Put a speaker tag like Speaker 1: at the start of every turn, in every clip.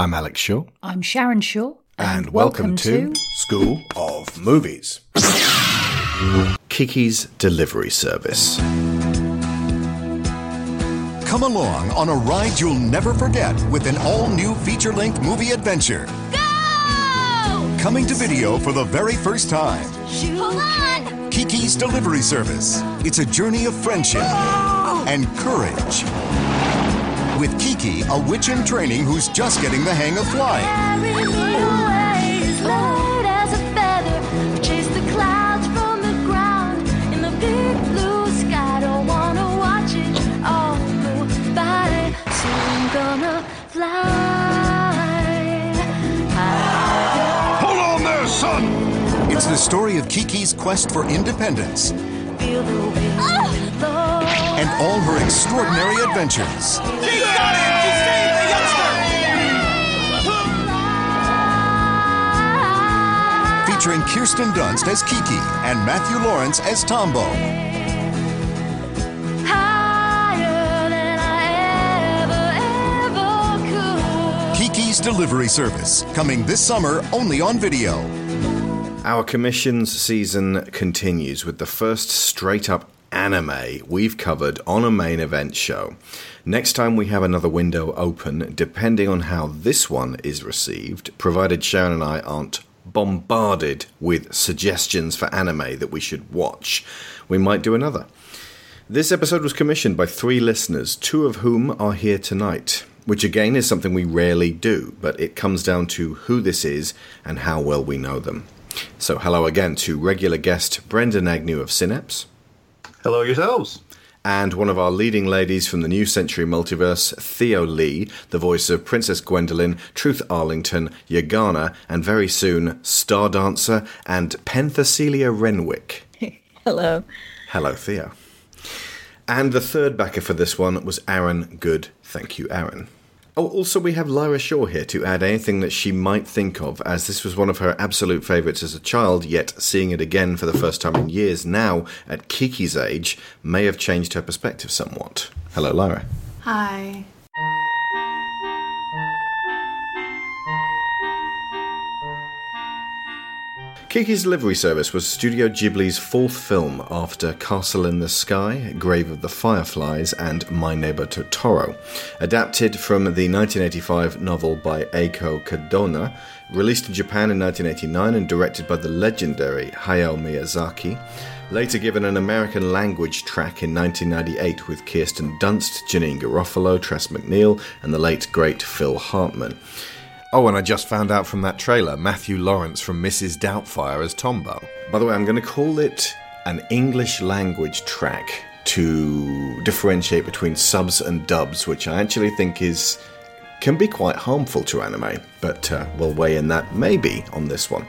Speaker 1: I'm Alex Shaw.
Speaker 2: I'm Sharon Shaw.
Speaker 1: And, welcome, to, School of Movies. Kiki's Delivery Service.
Speaker 3: Come along on a ride you'll never forget with an all-new feature-length movie adventure.
Speaker 4: Go!
Speaker 3: Coming to video for the very first time.
Speaker 4: Hold on!
Speaker 3: Kiki's Delivery Service. It's a journey of friendship and courage. With Kiki, a witch in training who's just getting the hang of flying.
Speaker 4: Carry me away light as a feather. Chase the clouds from the ground in the big blue sky. Don't wanna watch it all go by. So gonna fly.
Speaker 3: Hold on there, son! It's the story of Kiki's quest for independence
Speaker 4: ah!
Speaker 3: And all her extraordinary adventures. Featuring Kirsten Dunst as Kiki and Matthew Lawrence as Tombo.
Speaker 4: Higher than I ever, ever.
Speaker 3: Kiki's Delivery Service, coming this summer only on video.
Speaker 1: Our commissions season continues with the first straight up anime we've covered on a main event show. Next time we have another window open, depending on how this one is received, provided Sharon and I aren't bombarded with suggestions for anime that we should watch, we might do another. This episode was commissioned by three listeners, two of whom are here tonight, which again is something we rarely do, but it comes down to who this is and how well we know them. So, hello again to regular guest Brendan Agnew of Synapse,
Speaker 5: Hello yourselves.
Speaker 1: and one of our leading ladies from the New Century Multiverse, Theo Lee, the voice of Princess Gwendolyn, Truth Arlington, Yagana, and very soon Star Dancer and Penthesilea Renwick.
Speaker 2: Hello.
Speaker 1: Hello, Theo. And the third backer for this one was Aaron Good. Thank you, Aaron. Oh, also, we have Lyra Shaw here to add anything that she might think of, as this was one of her absolute favourites as a child, yet seeing it again for the first time in years now, at Kiki's age, may have changed her perspective somewhat. Hello, Lyra.
Speaker 6: Hi.
Speaker 1: Kiki's Delivery Service was Studio Ghibli's fourth film after Castle in the Sky, Grave of the Fireflies, and My Neighbor Totoro. Adapted from the 1985 novel by Eiko Kadono, released in Japan in 1989 and directed by the legendary Hayao Miyazaki. Later given an American language track in 1998 with Kirsten Dunst, Janeane Garofalo, Tress MacNeille, and the late great Phil Hartman. Oh, and I just found out from that trailer Matthew Lawrence from Mrs. Doubtfire as Tombo. By the way, I'm going to call it an English language track to differentiate between subs and dubs, which I actually think is can be quite harmful to anime, but uh, we'll weigh in that maybe on this one.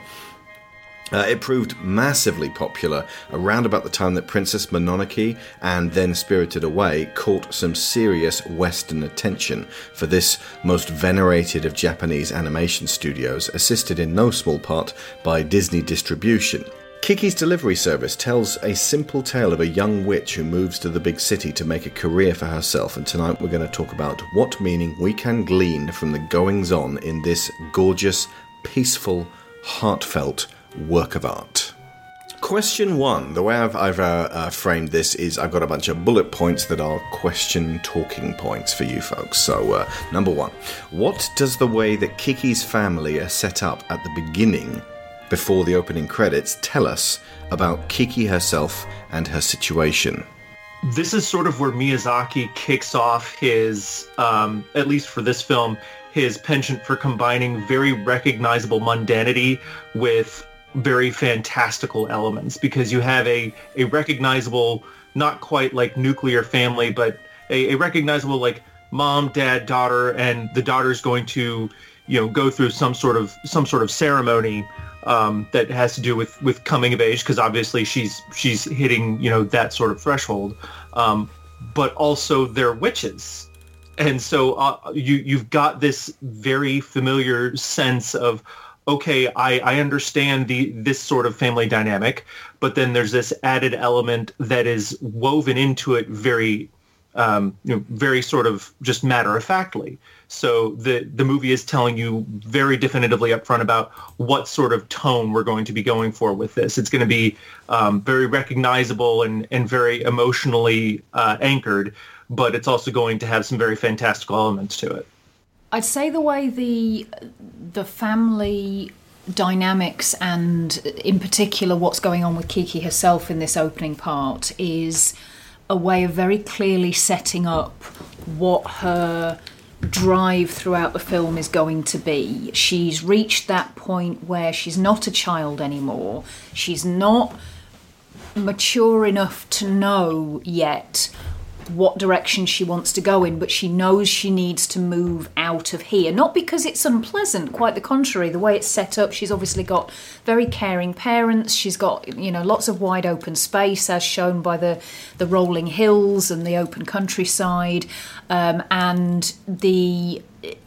Speaker 1: Uh, it proved massively popular around about the time that Princess Mononoke and then Spirited Away caught some serious Western attention for this most venerated of Japanese animation studios, assisted in no small part by Disney Distribution. Kiki's Delivery Service tells a simple tale of a young witch who moves to the big city to make a career for herself, and tonight we're going to talk about what meaning we can glean from the goings on in this gorgeous, peaceful, heartfelt work of art. Question one. The way I've, I've uh, uh, framed this is I've got a bunch of bullet points that are question talking points for you folks. So, uh, number one, what does the way that Kiki's family are set up at the beginning, before the opening credits, tell us about Kiki herself and her situation?
Speaker 5: This is sort of where Miyazaki kicks off his, um, at least for this film, his penchant for combining very recognizable mundanity with very fantastical elements because you have a, a recognizable, not quite like nuclear family, but a, a recognizable like mom, dad, daughter, and the daughter's going to, you know, go through some sort of some sort of ceremony um, that has to do with with coming of age because obviously she's she's hitting you know that sort of threshold, um, but also they're witches, and so uh, you you've got this very familiar sense of okay, I, I understand the this sort of family dynamic, but then there's this added element that is woven into it very um, you know, very sort of just matter of factly. So the the movie is telling you very definitively up front about what sort of tone we're going to be going for with this. It's going to be um, very recognizable and and very emotionally uh, anchored, but it's also going to have some very fantastical elements to it.
Speaker 2: I'd say the way the the family dynamics and in particular what's going on with Kiki herself in this opening part is a way of very clearly setting up what her drive throughout the film is going to be. She's reached that point where she's not a child anymore. She's not mature enough to know yet what direction she wants to go in, but she knows she needs to move out of here. Not because it's unpleasant, quite the contrary. The way it's set up, she's obviously got very caring parents. She's got, you know, lots of wide open space as shown by the, the rolling hills and the open countryside. Um, and the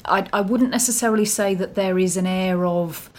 Speaker 2: I, I wouldn't necessarily say that there is an air of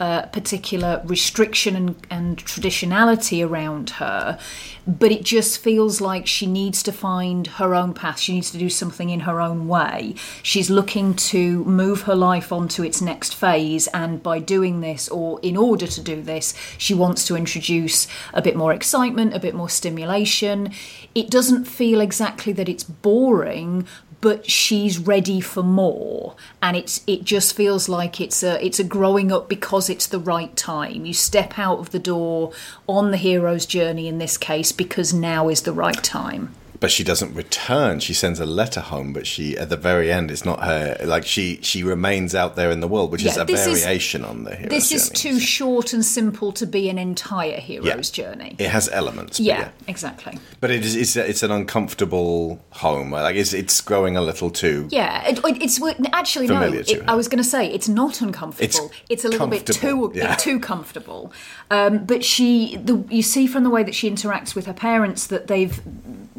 Speaker 2: particular restriction and, and traditionality around her, but it just feels like she needs to find her own path. She needs to do something in her own way. She's looking to move her life onto its next phase, and by doing this, or in order to do this, she wants to introduce a bit more excitement, a bit more stimulation. It doesn't feel exactly that it's boring, but she's ready for more. And it's it just feels like it's a it's a growing up because it's the right time. You step out of the door on the hero's journey in this case because now is the right time
Speaker 1: but she doesn't return. She sends a letter home, but she at the very end, it's not her. Like she she remains out there in the world, which is a
Speaker 2: this is-
Speaker 1: variation on the hero's journey.
Speaker 2: this is
Speaker 1: journey.
Speaker 2: too short and simple to be an entire hero's
Speaker 1: Yeah.
Speaker 2: journey
Speaker 1: It has elements. but
Speaker 2: yeah, exactly
Speaker 1: But it is it's, it's an uncomfortable home. Like it's it's growing a little too.
Speaker 2: Yeah, it, it- it's actually no. It. I was going to say it's not uncomfortable. It's,
Speaker 1: It's
Speaker 2: a little bit too
Speaker 1: comfortable, yeah.
Speaker 2: too comfortable. Um, but she, the, you see from the way that she interacts with her parents that they've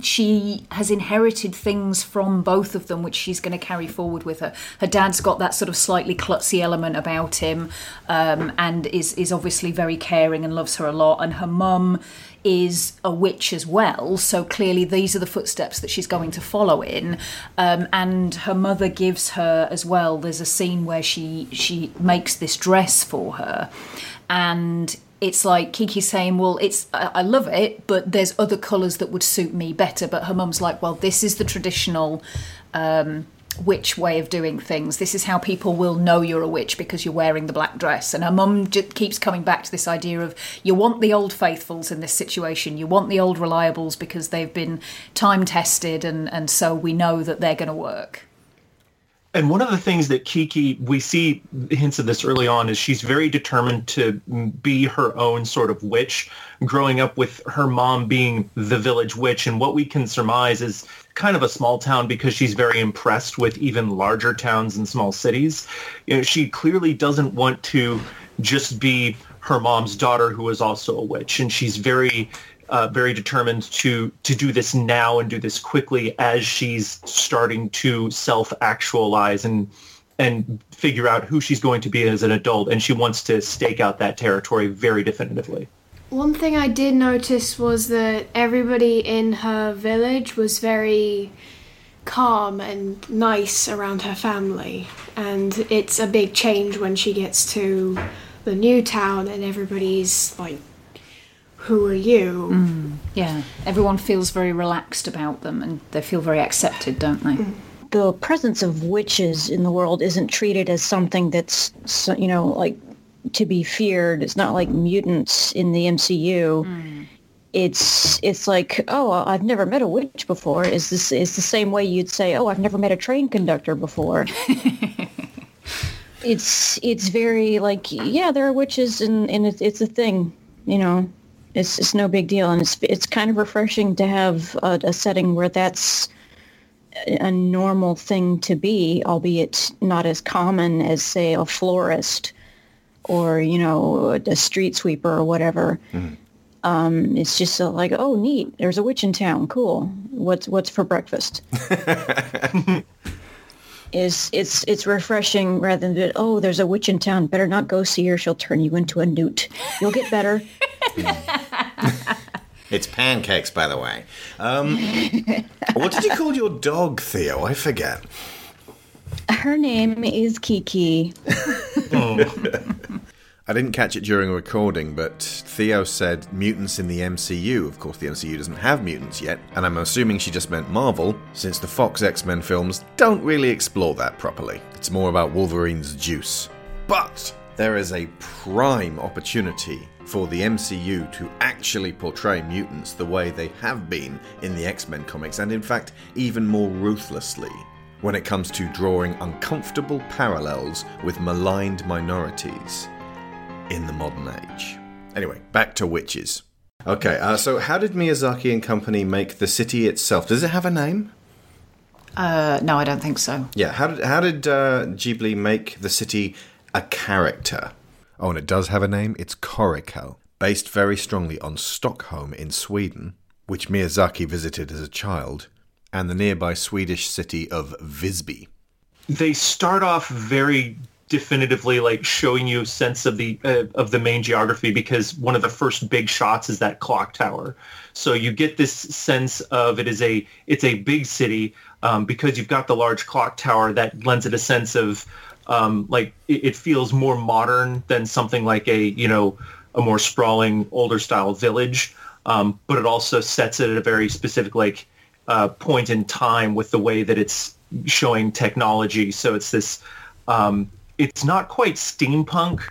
Speaker 2: she has inherited things from both of them, which she's going to carry forward with her. Her dad's got that sort of slightly klutzy element about him, um, and is is obviously very caring and loves her a lot. And her mum is a witch as well, so clearly these are the footsteps that she's going to follow in. Um, and her mother gives her as well. There's a scene where she she makes this dress for her, and it's like Kiki saying, "Well, it's I, love it, but there's other colours that would suit me better." But her mum's like, "Well, this is the traditional." Um, witch way of doing things. This is how people will know you're a witch because you're wearing the black dress. And her mum keeps coming back to this idea of you want the old faithfuls in this situation. You want the old reliables because they've been time tested and, and so we know that they're going to work.
Speaker 5: And one of the things that Kiki, we see hints of this early on, is she's very determined to be her own sort of witch, growing up with her mom being the village witch. And what we can surmise is kind of a small town because she's very impressed with even larger towns and small cities. You know, she clearly doesn't want to just be her mom's daughter who is also a witch. And she's very uh, very determined to to do this now and do this quickly as she's starting to self actualize and and figure out who she's going to be as an adult and she wants to stake out that territory very definitively
Speaker 6: One thing I did notice was that everybody in her village was very calm and nice around her family. And it's a big change when she gets to the new town and everybody's like, Who are you?
Speaker 2: Mm, yeah, everyone feels very relaxed about them and they feel very accepted, don't they? Mm.
Speaker 7: the presence of witches in the world isn't treated as something that's you know like to be feared. It's not like mutants in the MCU mm. it's it's like oh I've never met a witch before. Is this is the same way you'd say oh I've never met a train conductor before? It's it's very like yeah there are witches and and it's, it's a thing you know it's it's no big deal and it's it's kind of refreshing to have a, a setting where that's a normal thing to be, albeit not as common as, say, a florist or, you know, a street sweeper or whatever. Um, it's just uh, like, oh, neat. There's a witch in town. Cool. What's what's for breakfast? is it's it's refreshing rather than oh, there's a witch in town. Better not go see her. She'll turn you into a newt. You'll get better.
Speaker 1: It's pancakes, by the way. Um, what did you call your dog, Theo? I forget.
Speaker 7: Her name is Kiki.
Speaker 1: I didn't catch it during a recording, but Theo said mutants in the MCU. Of course, the MCU doesn't have mutants yet, and I'm assuming she just meant Marvel, since the Fox X Men films don't really explore that properly. It's more about Wolverine's juice. But there is a prime opportunity for the MCU to actually portray mutants the way they have been in the X Men comics, and in fact, even more ruthlessly when it comes to drawing uncomfortable parallels with maligned minorities in the modern age. Anyway, back to witches. Okay, uh, so how did Miyazaki and company make the city itself? Does it have a name?
Speaker 2: Uh, no, I don't think so.
Speaker 1: Yeah, how did how did uh, Ghibli make the city a character? Oh, and it does have a name. It's Koriko, based very strongly on Stockholm in Sweden, which Miyazaki visited as a child, and the nearby Swedish city of Visby.
Speaker 5: they start off very definitively like showing you a sense of the uh, of the main geography because one of the first big shots is that clock tower. So you get this sense of it is a it's a big city um, because you've got the large clock tower that lends it a sense of um, like it, it feels more modern than something like a you know a more sprawling older style village. Um, but it also sets it at a very specific like uh, point in time with the way that it's showing technology. So it's this um, it's not quite steampunk,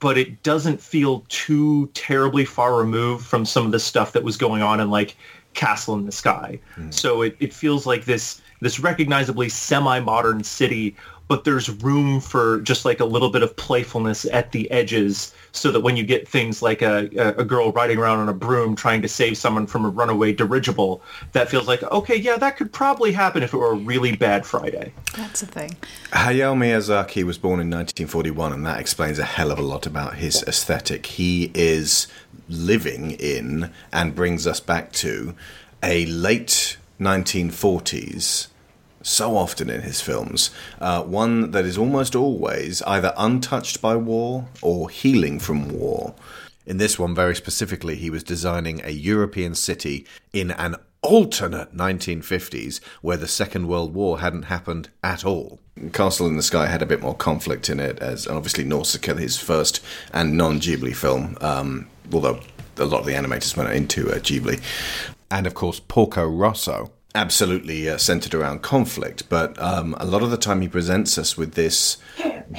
Speaker 5: but it doesn't feel too terribly far removed from some of the stuff that was going on in like Castle in the Sky. Hmm. So it, it feels like this this recognizably semi-modern city, but there's room for just like a little bit of playfulness at the edges so that when you get things like a, a a girl riding around on a broom trying to save someone from a runaway dirigible, that feels like, okay, yeah, that could probably happen if it were a really bad Friday.
Speaker 2: That's a thing.
Speaker 1: Hayao Miyazaki was born in 1941, and that explains a hell of a lot about his aesthetic. He is living in and brings us back to a late 1940s, so often in his films, uh, one that is almost always either untouched by war or healing from war. In this one, very specifically, he was designing a European city in an alternate 1950s where the Second World War hadn't happened at all. Castle in the Sky had a bit more conflict in it, as obviously Nausicaa, his first and non Ghibli film, um, although a lot of the animators went into uh, Ghibli. And of course, Porco Rosso, absolutely uh, centered around conflict, but um, a lot of the time he presents us with this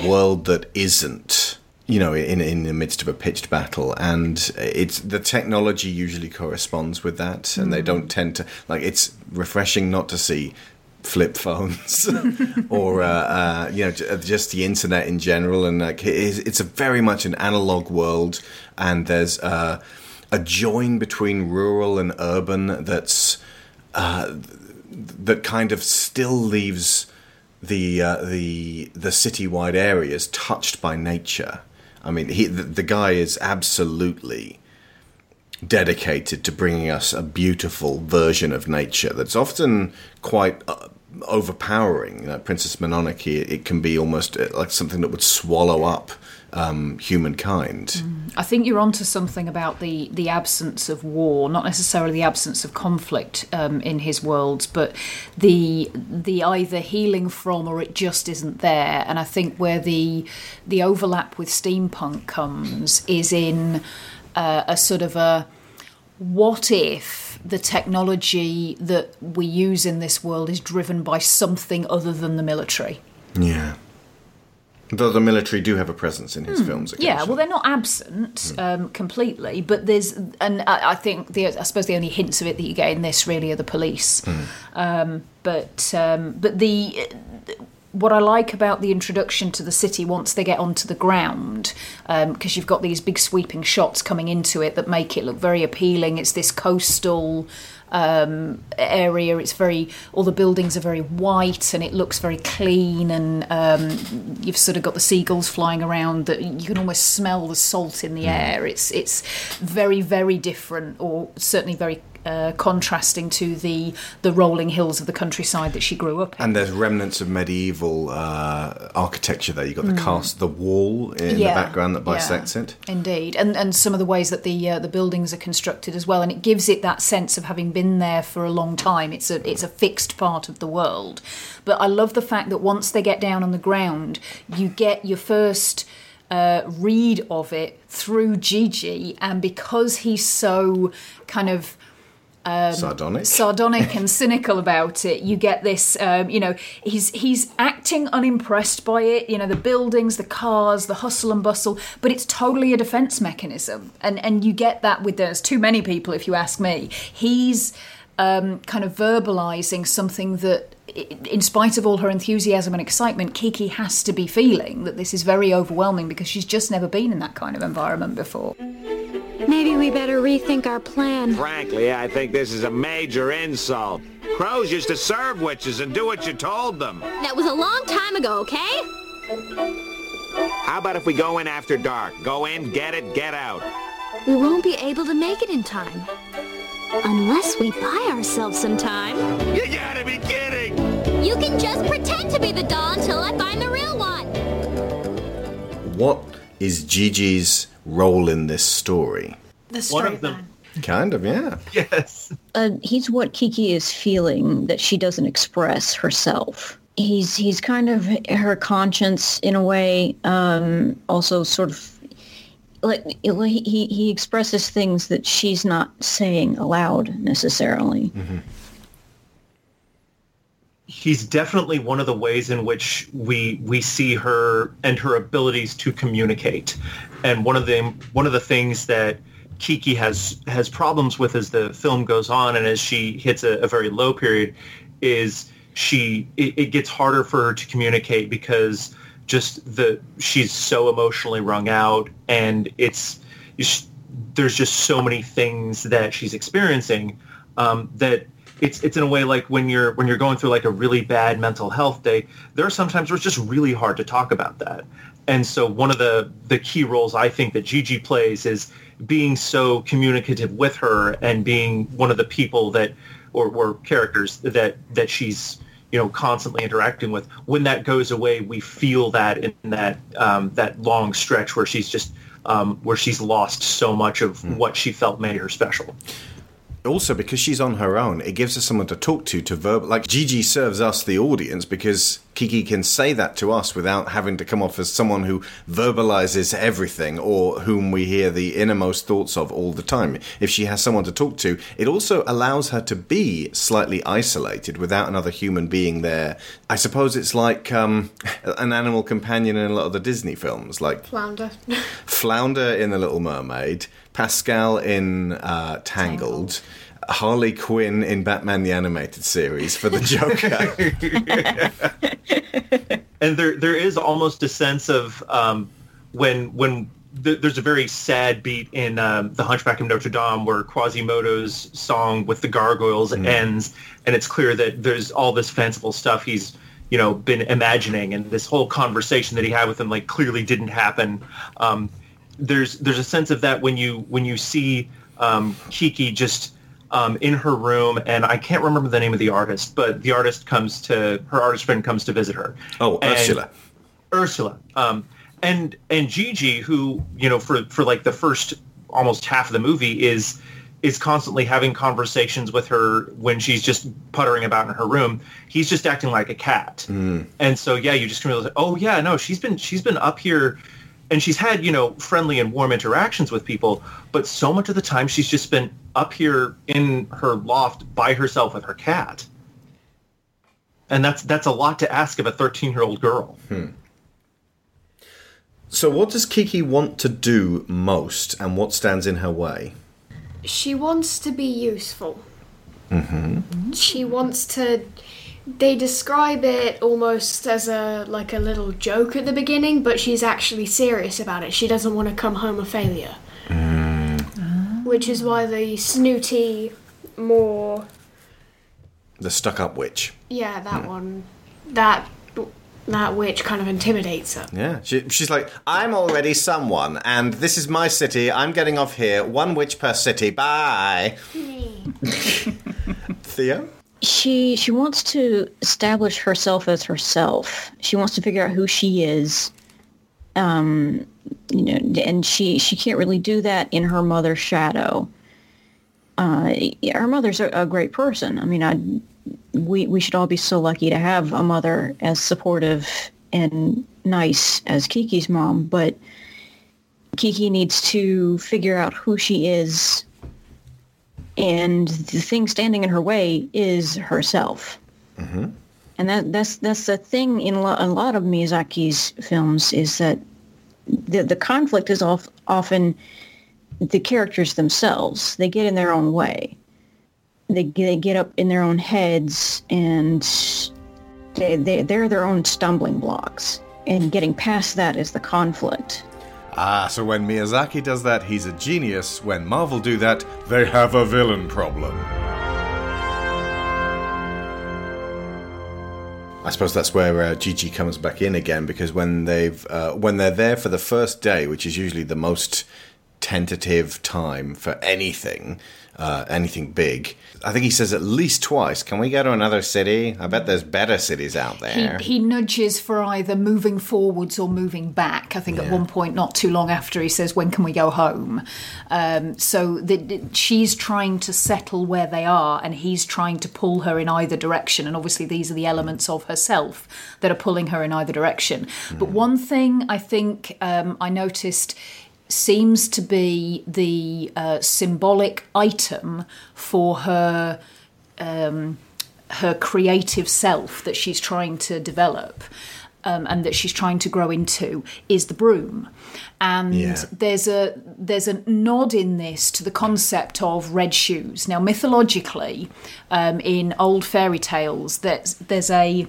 Speaker 1: world that isn't you know, in in the midst of a pitched battle, and it's the technology usually corresponds with that, and they don't tend to like. It's refreshing not to see flip phones or uh, uh, you know just the internet in general, and like it's a very much an analog world, and there's uh, a join between rural and urban that's uh, that kind of still leaves the uh, the the citywide areas touched by nature. I mean, he the, the guy is absolutely dedicated to bringing us a beautiful version of nature that's often quite uh, overpowering. You know, Princess Mononoke, it, it can be almost uh, like something that would swallow up um, humankind.
Speaker 2: I think you're onto something about the the absence of war, not necessarily the absence of conflict um, in his worlds, but the the either healing from or it just isn't there. And I think where the the overlap with steampunk comes is in uh, a sort of a what if the technology that we use in this world is driven by something other than the military?
Speaker 1: Yeah. Though the military do have a presence in his films.
Speaker 2: Hmm. Yeah, well, they're not absent um, completely, but there's, and I, I think the, I suppose the only hints of it that you get in this really are the police. Um, but um, but the what I like about the introduction to the city once they get onto the ground, because you've got these big sweeping shots coming into it that make it look very appealing. It's this coastal. Um, area. It's very all the buildings are very white and it looks very clean. And um, you've sort of got the seagulls flying around that you can almost smell the salt in the air. It's it's very very different, or certainly very. Uh, contrasting to the the rolling hills of the countryside that she grew up in.
Speaker 1: And there's remnants of medieval uh, architecture there. You've got the cast, the wall in.
Speaker 2: Yeah,
Speaker 1: the background that
Speaker 2: yeah.
Speaker 1: bisects it.
Speaker 2: Indeed, and and some of the ways that the uh, the buildings are constructed as well, and it gives it that sense of having been there for a long time. It's a it's a fixed part of the world, but I love the fact that once they get down on the ground, you get your first. Uh, read of it through Jiji, and because he's so kind of
Speaker 1: Sardonic.
Speaker 2: sardonic and cynical about it. You get this, um, you know, he's he's acting unimpressed by it. You know, the buildings, the cars, the hustle and bustle, but it's totally a defense mechanism, and and you get that with there's too many people, if you ask me. He's um, kind of verbalizing something that. In spite of all her enthusiasm and excitement, Kiki has to be feeling that this is very overwhelming because she's just never been in that kind of environment before.
Speaker 8: Maybe we better rethink our plan.
Speaker 9: Frankly, I think this is a major insult. Crows used to serve witches and do what you told them.
Speaker 8: That was a long time ago, okay?
Speaker 9: How about if we go in after dark? Go in, get it, get out.
Speaker 8: We won't be able to make it in time. Unless we buy ourselves some time.
Speaker 9: You gotta be kidding!
Speaker 8: You can just pretend to be the doll until I find the real one.
Speaker 1: What is Jiji's role in this story?
Speaker 6: The
Speaker 5: One of them.
Speaker 6: man.
Speaker 1: Kind of, yeah.
Speaker 5: Yes.
Speaker 7: uh, he's what Kiki is feeling that she doesn't express herself. He's he's kind of her conscience in a way. Um, also, sort of like he he expresses things that she's not saying aloud necessarily.
Speaker 5: He's definitely one of the ways in which we we see her and her abilities to communicate. And one of the one of the things that Kiki has has problems with as the film goes on and as she hits a, a very low period is she it, it gets harder for her to communicate because just the she's so emotionally wrung out and it's, it's there's just so many things that she's experiencing um, that it's it's in a way like when you're when you're going through like a really bad mental health day there are sometimes where it's just really hard to talk about that. And so one of the the key roles i think that Jiji plays is being so communicative with her and being one of the people that or, or characters that that she's you know constantly interacting with. When that goes away we feel that in that um, that long stretch where she's just um, where she's lost so much of what she felt made her special
Speaker 1: also because she's on her own, it gives her someone to talk to to verb like Jiji serves us the audience because Kiki can say that to us without having to come off as someone who verbalizes everything or whom we hear the innermost thoughts of all the time. If she has someone to talk to, it also allows her to be slightly isolated without another human being there. I suppose it's like um, an animal companion in a lot of the Disney films, like
Speaker 6: Flounder.
Speaker 1: Flounder in The Little Mermaid, Pascal in uh, Tangled, Harley Quinn in Batman the Animated Series for the Joker.
Speaker 5: and there there is almost a sense of um, when when th- there's a very sad beat in um, the Hunchback of Notre Dame where Quasimodo's song with the gargoyles ends, and it's clear that there's all this fanciful stuff he's you know been imagining, and this whole conversation that he had with him like clearly didn't happen. Um, there's there's a sense of that when you when you see um, Kiki just um, in her room, and I can't remember the name of the artist, but the artist comes to her artist friend comes to visit her.
Speaker 1: oh,
Speaker 5: And-
Speaker 1: Ursula.
Speaker 5: Ursula. Um, and and Jiji, who you know for for like the first almost half of the movie is is constantly having conversations with her when she's just puttering about in her room. He's just acting like a cat. And so yeah, you just can realize, oh yeah, no, she's been she's been up here and she's had, you know, friendly and warm interactions with people, but so much of the time she's just been up here in her loft by herself with her cat. And that's that's a lot to ask of a 13-year-old girl.
Speaker 1: So, what does Kiki want to do most, and what stands in her way?
Speaker 6: she wants to be useful. Mm-hmm. She wants to. They describe it almost as a like a little joke at the beginning, but she's actually serious about it. She doesn't want to come home a failure, mm. which is why the snooty more.
Speaker 1: The stuck-up witch.
Speaker 6: Yeah, that hmm. one. That that witch kind of intimidates her.
Speaker 1: Yeah, she, she's like, I'm already someone, and this is my city. I'm getting off here. One witch per city. Bye. Theo?
Speaker 7: She she wants to establish herself as herself. She wants to figure out who she is. Um, you know, and she she can't really do that in her mother's shadow. Uh, her mother's a, a great person. I mean, I we we should all be so lucky to have a mother as supportive and nice as Kiki's mom, but Kiki needs to figure out who she is and the thing standing in her way is herself. Mm-hmm. And that that's that's the thing in lo- a lot of Miyazaki's films is that the the conflict is of, often the characters themselves. They get in their own way. They they get up in their own heads and they, they they're their own stumbling blocks. And getting past that is the conflict.
Speaker 1: Ah, so when Miyazaki does that, he's a genius. When Marvel do that, they have a villain problem. I suppose that's where uh, Jiji comes back in again because when they've uh, when they're there for the first day, which is usually the most tentative time for anything, uh, anything big. I think he says at least twice, "Can we go to another city? I bet there's better cities out there."
Speaker 2: he nudges for either moving forwards or moving back. I think at one point, not too long after, he says, "When can we go home?" Um, so the, she's trying to settle where they are, and he's trying to pull her in either direction. And obviously, these are the elements of herself that are pulling her in either direction. But one thing I think um, I noticed seems to be the uh, symbolic item for her um, her creative self that she's trying to develop um, and that she's trying to grow into is the broom and
Speaker 1: Yeah.
Speaker 2: there's a there's a nod in this to the concept of red shoes now mythologically um, in old fairy tales there's there's a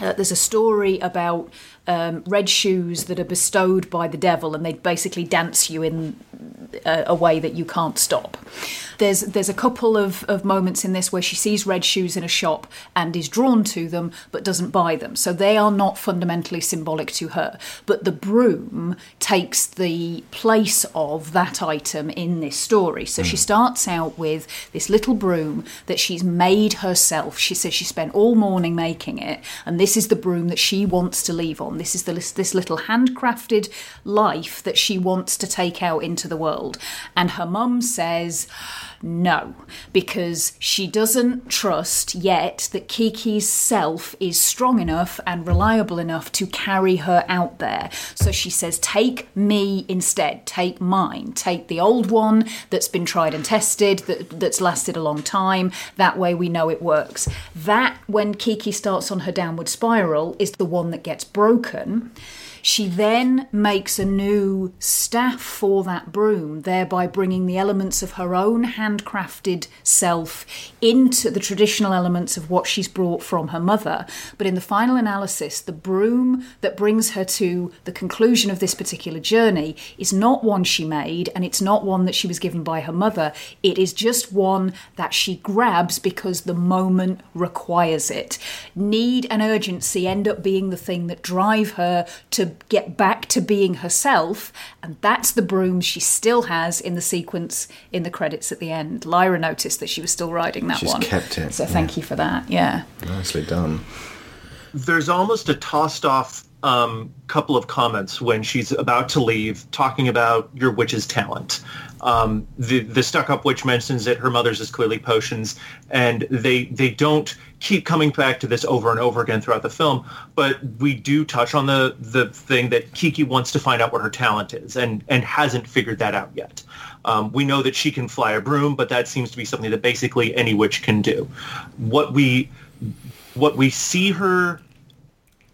Speaker 2: uh, there's a story about um, red shoes that are bestowed by the devil, and they basically dance you in a, a way that you can't stop. There's there's a couple of, of moments in this where she sees red shoes in a shop and is drawn to them, but doesn't buy them. So they are not fundamentally symbolic to her. But the broom takes the place of that item in this story. So she starts out with this little broom that she's made herself. She says she spent all morning making it, and this is the broom that she wants to leave on. This is the this little handcrafted life that she wants to take out into the world. And her mum says no, because she doesn't trust yet that Kiki's self is strong enough and reliable enough to carry her out there. So she says, Take me instead, take mine, take the old one that's been tried and tested, that, that's lasted a long time. That way we know it works. That, when Kiki starts on her downward spiral, is the one that gets broken. She then makes a new staff for that broom, thereby bringing the elements of her own handcrafted self into the traditional elements of what she's brought from her mother. But in the final analysis, the broom that brings her to the conclusion of this particular journey is not one she made, and it's not one that she was given by her mother. It is just one that she grabs because the moment requires it. Need and urgency end up being the thing that drive her to get back to being herself, and that's the broom she still has in the sequence in the credits at the end. Lyra noticed that she was still riding that
Speaker 1: She's
Speaker 2: one.
Speaker 1: kept it,
Speaker 2: So thank you for that. Yeah.
Speaker 1: Nicely done.
Speaker 5: there's almost a tossed off um, couple of comments when she's about to leave, talking about your witch's talent. Um, the the stuck up witch mentions that her mother's is clearly potions, and they they don't keep coming back to this over and over again throughout the film. But we do touch on the the thing that Kiki wants to find out what her talent is, and and hasn't figured that out yet. Um, we know that she can fly a broom, but that seems to be something that basically any witch can do. What we what we see her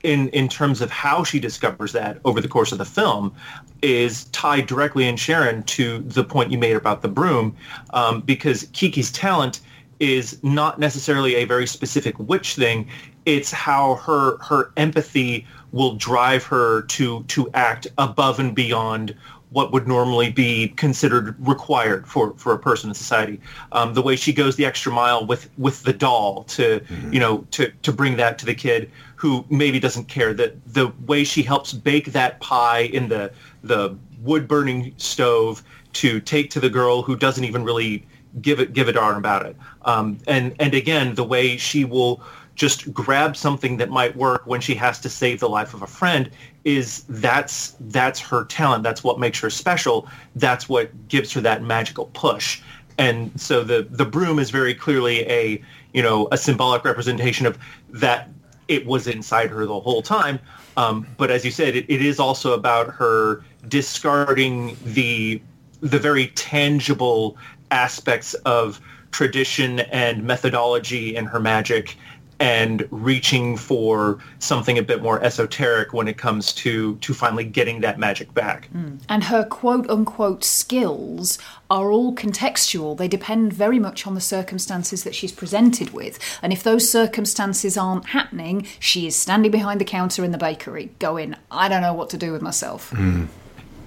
Speaker 5: in in terms of how she discovers that over the course of the film is tied directly in Sharon to the point you made about the broom, um, because Kiki's talent is not necessarily a very specific witch thing. It's how her her empathy will drive her to to act above and beyond what would normally be considered required for, for a person in society. Um, the way she goes the extra mile with, with the doll to, you know, to, to bring that to the kid who maybe doesn't care. That the way she helps bake that pie in the, the wood burning stove to take to the girl who doesn't even really give it give a darn about it. Um, and and again, the way she will just grab something that might work when she has to save the life of a friend is that's that's her talent. That's what makes her special. That's what gives her that magical push. And so the the broom is very clearly a you know a symbolic representation of that it was inside her the whole time. Um, but as you said, it, it is also about her discarding the the very tangible aspects of tradition and methodology in her magic and reaching for something a bit more esoteric when it comes to to finally getting that magic back. Mm.
Speaker 2: And her quote unquote skills are all contextual. They depend very much on the circumstances that she's presented with. And if those circumstances aren't happening, she is standing behind the counter in the bakery going, I don't know what to do with myself. Mm.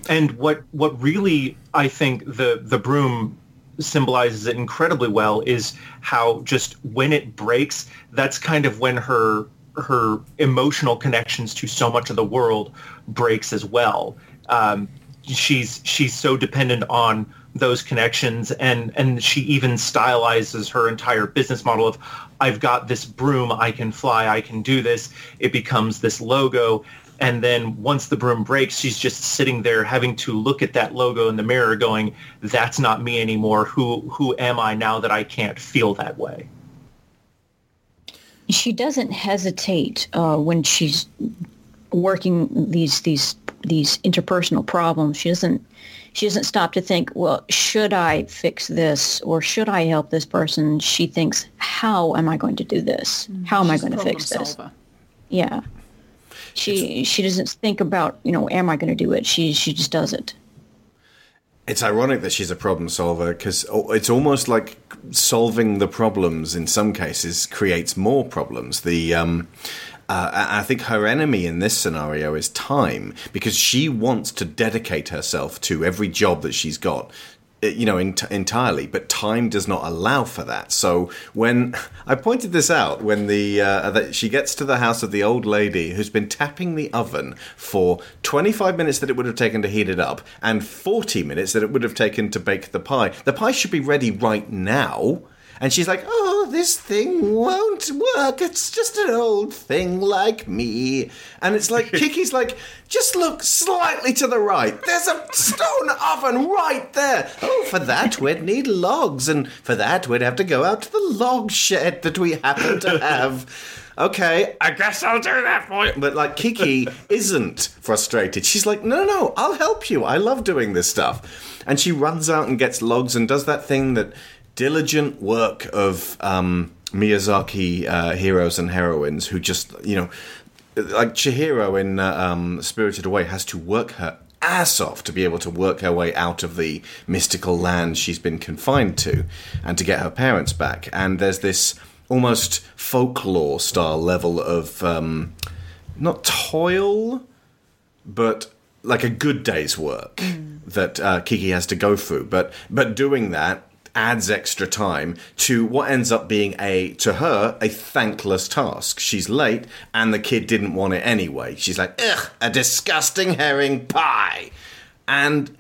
Speaker 5: And what what really I think the the broom symbolizes it incredibly well is how just when it breaks, that's kind of when her her emotional connections to so much of the world breaks as well. Um, she's she's so dependent on those connections and and she even stylizes her entire business model of I've got this broom, I can fly, I can do this. It becomes this logo and then once the broom breaks, she's just sitting there having to look at that logo in the mirror going, that's not me anymore. Who who am I now that I can't feel that way?
Speaker 7: she doesn't hesitate uh, when she's working these these these interpersonal problems. She doesn't she doesn't stop to think, well, should I fix this or should I help this person? She thinks, how am I going to do this? How am I
Speaker 2: She's a
Speaker 7: going to
Speaker 2: problem
Speaker 7: fix this?
Speaker 2: solver.
Speaker 7: Yeah. She she doesn't think about you know am I going to do it? She she just does it.
Speaker 1: It's ironic that she's a problem solver because it's almost like solving the problems in some cases creates more problems. The um, uh, I I think her enemy in this scenario is time because she wants to dedicate herself to every job that she's got. You know, ent- entirely, but time does not allow for that. So when I pointed this out, when the uh, that she gets to the house of the old lady who's been tapping the oven for 25 minutes that it would have taken to heat it up, and 40 minutes that it would have taken to bake the pie. The pie should be ready right now. And she's like, oh, this thing won't work. It's just an old thing like me. And it's like, Kiki's like, just look slightly to the right. There's a stone oven right there. Oh, for that, we'd need logs. And for that, we'd have to go out to the log shed that we happen to have. Okay, I guess I'll do that for you. But like Kiki isn't frustrated. She's like, no, no, no, I'll help you. I love doing this stuff. And she runs out and gets logs and does that thing that diligent work of um, Miyazaki uh, heroes and heroines who just, you know, like Chihiro in uh, um, Spirited Away has to work her ass off to be able to work her way out of the mystical land she's been confined to and to get her parents back. And there's this almost folklore style level of um, not toil, but like a good day's work that uh, Kiki has to go through. But but doing that adds extra time to what ends up being a to her a thankless task. She's late, and the kid didn't want it anyway. She's like, ugh, a disgusting herring pie, and.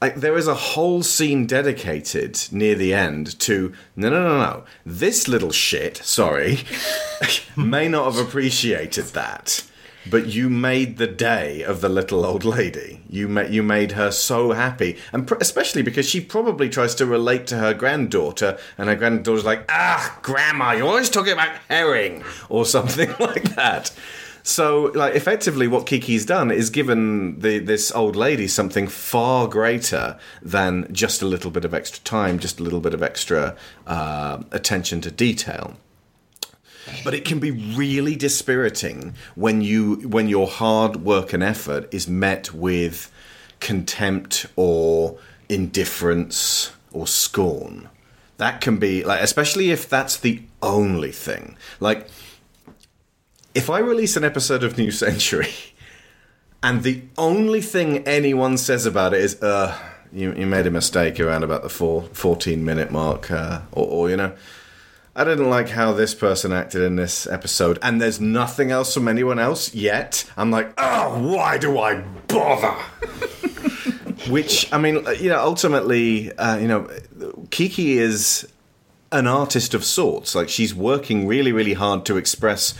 Speaker 1: Like there is a whole scene dedicated near the end to no no no no this little shit sorry may not have appreciated that but you made the day of the little old lady. You you made her so happy, and pr- especially because she probably tries to relate to her granddaughter, and her granddaughter's like, "Ah, grandma, you're always talking about herring," or something like that. So, like, effectively, what Kiki's done is given the this old lady something far greater than just a little bit of extra time, just a little bit of extra uh, attention to detail but it can be really dispiriting when you when your hard work and effort is met with contempt or indifference or scorn. That can be like especially if that's the only thing. Like if i release an episode of new century And the only thing anyone says about it is, uh, you, you made a mistake around about the four, 14 minute mark, uh, or, or, you know, I didn't like how this person acted in this episode, and there's nothing else from anyone else yet. I'm like, oh, why do I bother? Which, I mean, you know, ultimately, uh, you know, Kiki is an artist of sorts. Like, she's working really, really hard to express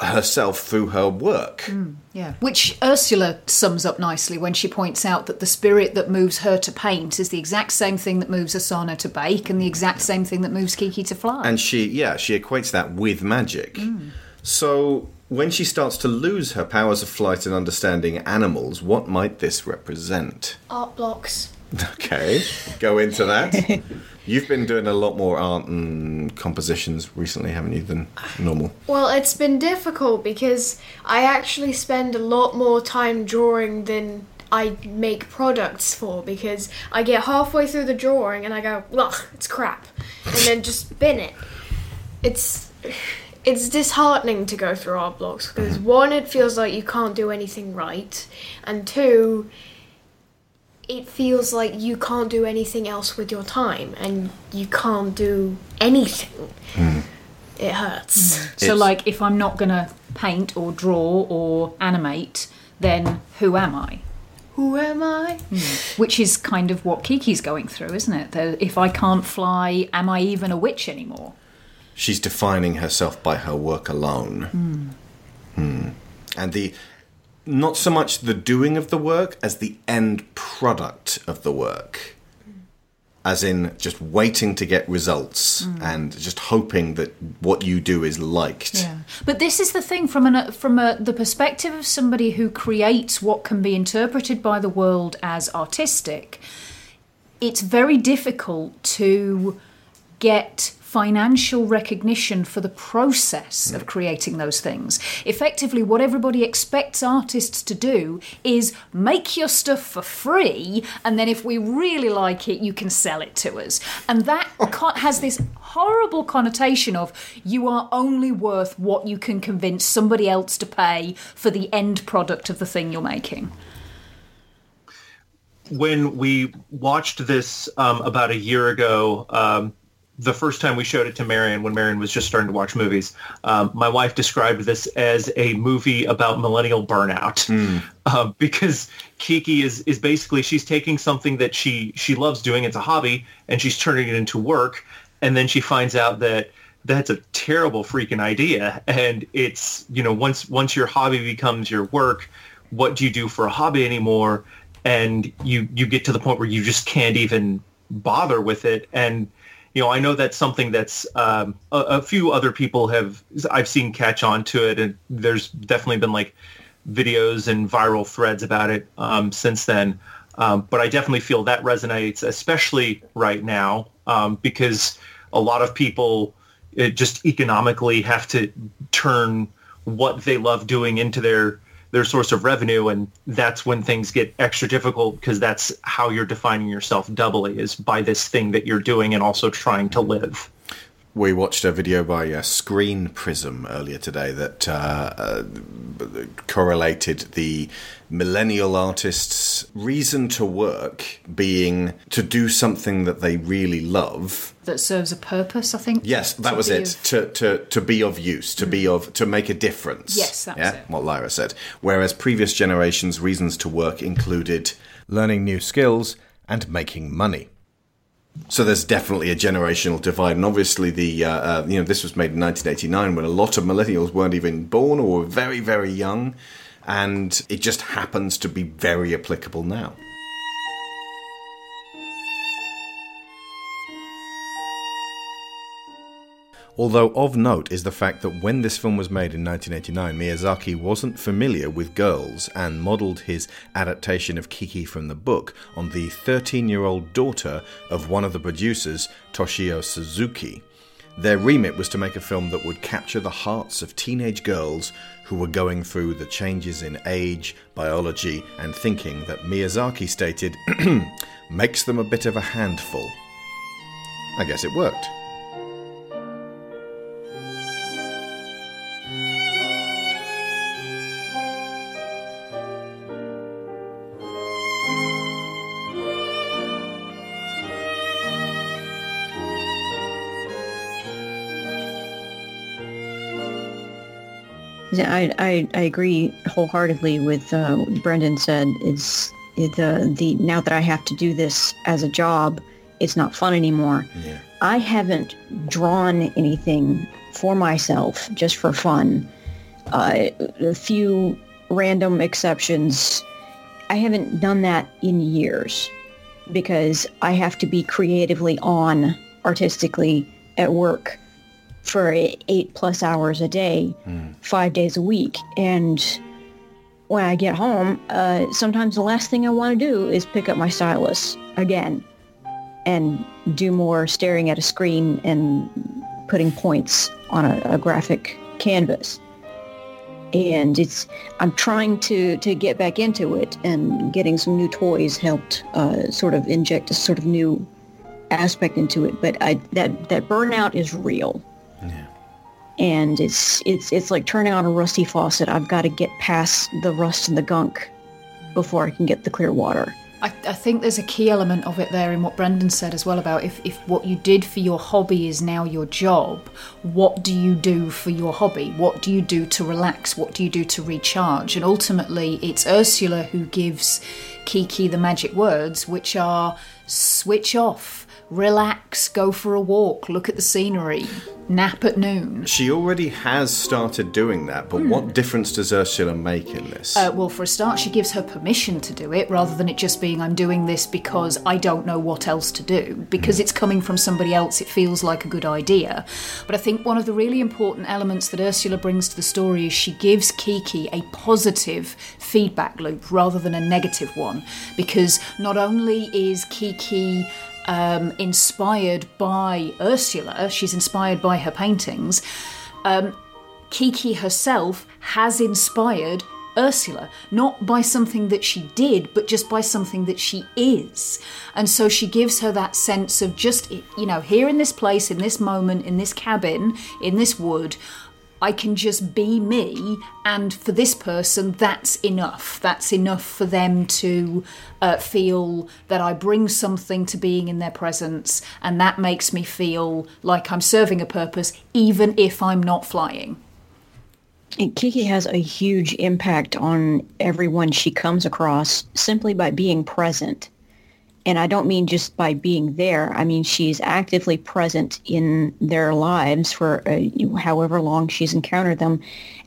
Speaker 1: herself through her work.
Speaker 2: Mm, yeah, which Ursula sums up nicely when she points out that the spirit that moves her to paint is the exact same thing that moves Osono to bake and the exact same thing that moves Kiki to fly.
Speaker 1: And she, yeah, she equates that with magic. Mm. So when she starts to lose her powers of flight and understanding animals, what might this represent?
Speaker 6: Art blocks.
Speaker 1: Okay, go into that. You've been doing a lot more art and compositions recently, haven't you, than normal?
Speaker 6: Well, it's been difficult because I actually spend a lot more time drawing than I make products for because I get halfway through the drawing and I go, ugh, it's crap, and then just bin it. It's it's disheartening to go through art blocks because mm-hmm. one, it feels like you can't do anything right, and two, it feels like you can't do anything else with your time and you can't do anything. Hmm. It hurts. Hmm.
Speaker 2: so,
Speaker 1: It's-
Speaker 2: like, if I'm not going to paint or draw or animate, then who am I?
Speaker 6: Who am I? Hmm.
Speaker 2: Which is kind of what Kiki's going through, isn't it? That if I can't fly, am I even a witch anymore?
Speaker 1: She's defining herself by her work alone. Hmm. And the not so much the doing of the work as the end product of the work. As in just waiting to get results mm. and just hoping that what you do is liked.
Speaker 2: Yeah. But this is the thing from an, uh, from a, the perspective of somebody who creates what can be interpreted by the world as artistic. It's very difficult to get financial recognition for the process of creating those things. Effectively, what everybody expects artists to do is make your stuff for free, and then if we really like it, you can sell it to us. And that has this horrible connotation of you are only worth what you can convince somebody else to pay for the end product of the thing you're making.
Speaker 5: when we watched this um, about a year ago, um, the first time we showed it to Marion when Marion was just starting to watch movies, um, my wife described this as a movie about millennial burnout. Uh, because Kiki is is basically she's taking something that she she loves doing, it's a hobby, and she's turning it into work, and then she finds out that that's a terrible freaking idea and it's you know once once your hobby becomes your work what do you do for a hobby anymore? And you you get to the point where you just can't even bother with it and you know i know that's something that's um, a, a few other people have i've seen catch on to it and there's definitely been like videos and viral threads about it um, since then. Um, but i definitely feel that resonates especially right now um, because a lot of people just economically have to turn what they love doing into their their source of revenue and that's when things get extra difficult because that's how you're defining yourself doubly is by this thing that you're doing and also trying to live
Speaker 1: We watched a video by uh, Screen Prism earlier today that uh, uh, correlated the millennial artists' reason to work being to do something that they really love.
Speaker 2: That serves a purpose, I think.
Speaker 1: Yes, that was it.
Speaker 2: of-
Speaker 1: To, to to be of use, to be of to make a difference.
Speaker 2: Yes, that's
Speaker 1: yeah,
Speaker 2: it.
Speaker 1: what Lyra said. Whereas previous generations' reasons to work included learning new skills and making money. So there's definitely a generational divide, and obviously the uh, uh, you know this was made in 1989 when a lot of millennials weren't even born or were very very young, and it just happens to be very applicable now. Although of note is the fact that when this film was made in 1989, Miyazaki wasn't familiar with girls and modelled his adaptation of Kiki from the book on the 13 year old daughter of one of the producers, Toshio Suzuki. Their remit was to make a film that would capture the hearts of teenage girls who were going through the changes in age, biology, and thinking that Miyazaki stated makes them a bit of a handful. I guess it worked.
Speaker 7: I, I, I agree wholeheartedly with uh, what Brendan said. It's it, uh, the now that I have to do this as a job, it's not fun anymore.
Speaker 1: Yeah.
Speaker 7: I haven't drawn anything for myself just for fun. Uh, a few random exceptions. I haven't done that in years because I have to be creatively on artistically at work for eight plus hours a day, five days a week. And when I get home, uh, sometimes the last thing I want to do is pick up my stylus again and do more staring at a screen and putting points on a, a graphic canvas. And it's I'm trying to to get back into it, and getting some new toys helped uh, sort of inject a sort of new aspect into it. But I that that burnout is real and it's it's it's like turning on a rusty faucet. I've got to get past the rust and the gunk before I can get the clear water.
Speaker 2: I, I think there's a key element of it there in what Brendan said as well about if, if what you did for your hobby is now your job, what do you do for your hobby? What do you do to relax? What do you do to recharge? And ultimately, it's Ursula who gives Kiki the magic words, which are switch off, relax, go for a walk, look at the scenery, nap at noon.
Speaker 1: She already has started doing that, but what difference does Ursula make in this?
Speaker 2: Uh, well, for a start, she gives her permission to do it rather than it just being, I'm doing this because I don't know what else to do. Because it's coming from somebody else, it feels like a good idea. But I think one of the really important elements that Ursula brings to the story is she gives Kiki a positive feedback loop rather than a negative one. Because not only is Kiki um, inspired by Ursula, she's inspired by her paintings. Um, Kiki herself has inspired Ursula, not by something that she did, but just by something that she is. And so she gives her that sense of just, you know, here in this place, in this moment, in this cabin, in this wood, I can just be me, and for this person, that's enough. That's enough for them to uh, feel that I bring something to being in their presence, and that makes me feel like I'm serving a purpose, even if I'm not flying.
Speaker 7: And Kiki has a huge impact on everyone she comes across simply by being present. And I don't mean just by being there. I mean she's actively present in their lives for uh, however long she's encountered them,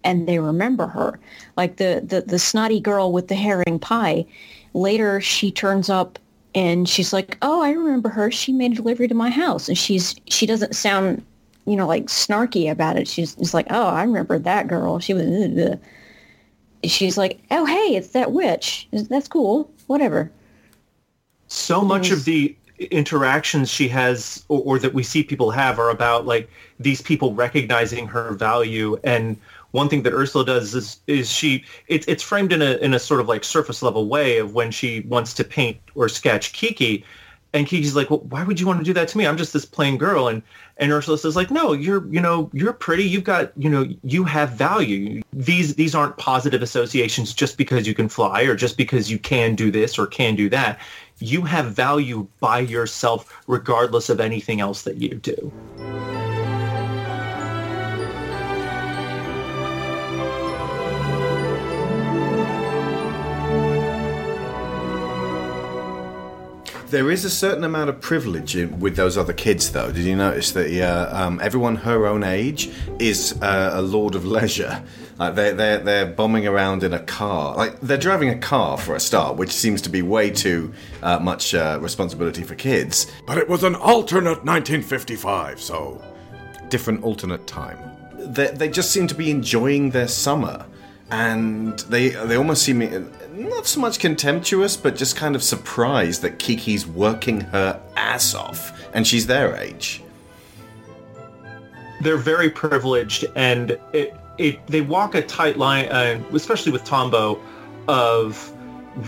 Speaker 7: and they remember her. Like the, the the snotty girl with the herring pie. Later, she turns up and she's like, "Oh, I remember her. She made a delivery to my house." And she's she doesn't sound, you know, like snarky about it. She's just like, "Oh, I remember that girl. She was." Ugh. She's like, "Oh, hey, it's that witch. That's cool. Whatever."
Speaker 5: So much of the interactions she has or, or that we see people have are about like these people recognizing her value. And one thing that Ursula does is is she it's it's framed in a in a sort of like surface level way of when she wants to paint or sketch Kiki and Kiki's like, well, why would you want to do that to me? I'm just this plain girl. And and Ursula says like, no, you're you know you're pretty. You've got you know you have value. These these aren't positive associations just because you can fly or just because you can do this or can do that. You have value by yourself, regardless of anything else that you do.
Speaker 1: There is a certain amount of privilege in, with those other kids, though. Did you notice that yeah, um, everyone her own age is uh, a lord of leisure? Like they're, they're they're bombing around in a car. Like they're driving a car for a start, which seems to be way too uh, much uh, responsibility for kids.
Speaker 10: But it was an alternate 1955, so.
Speaker 1: Different alternate time. They, they just seem to be enjoying their summer, and they they almost seem not so much contemptuous, but just kind of surprised that Kiki's working her ass off, and she's their age.
Speaker 5: they're very privileged and it, it they walk a tight line uh, especially with tombo of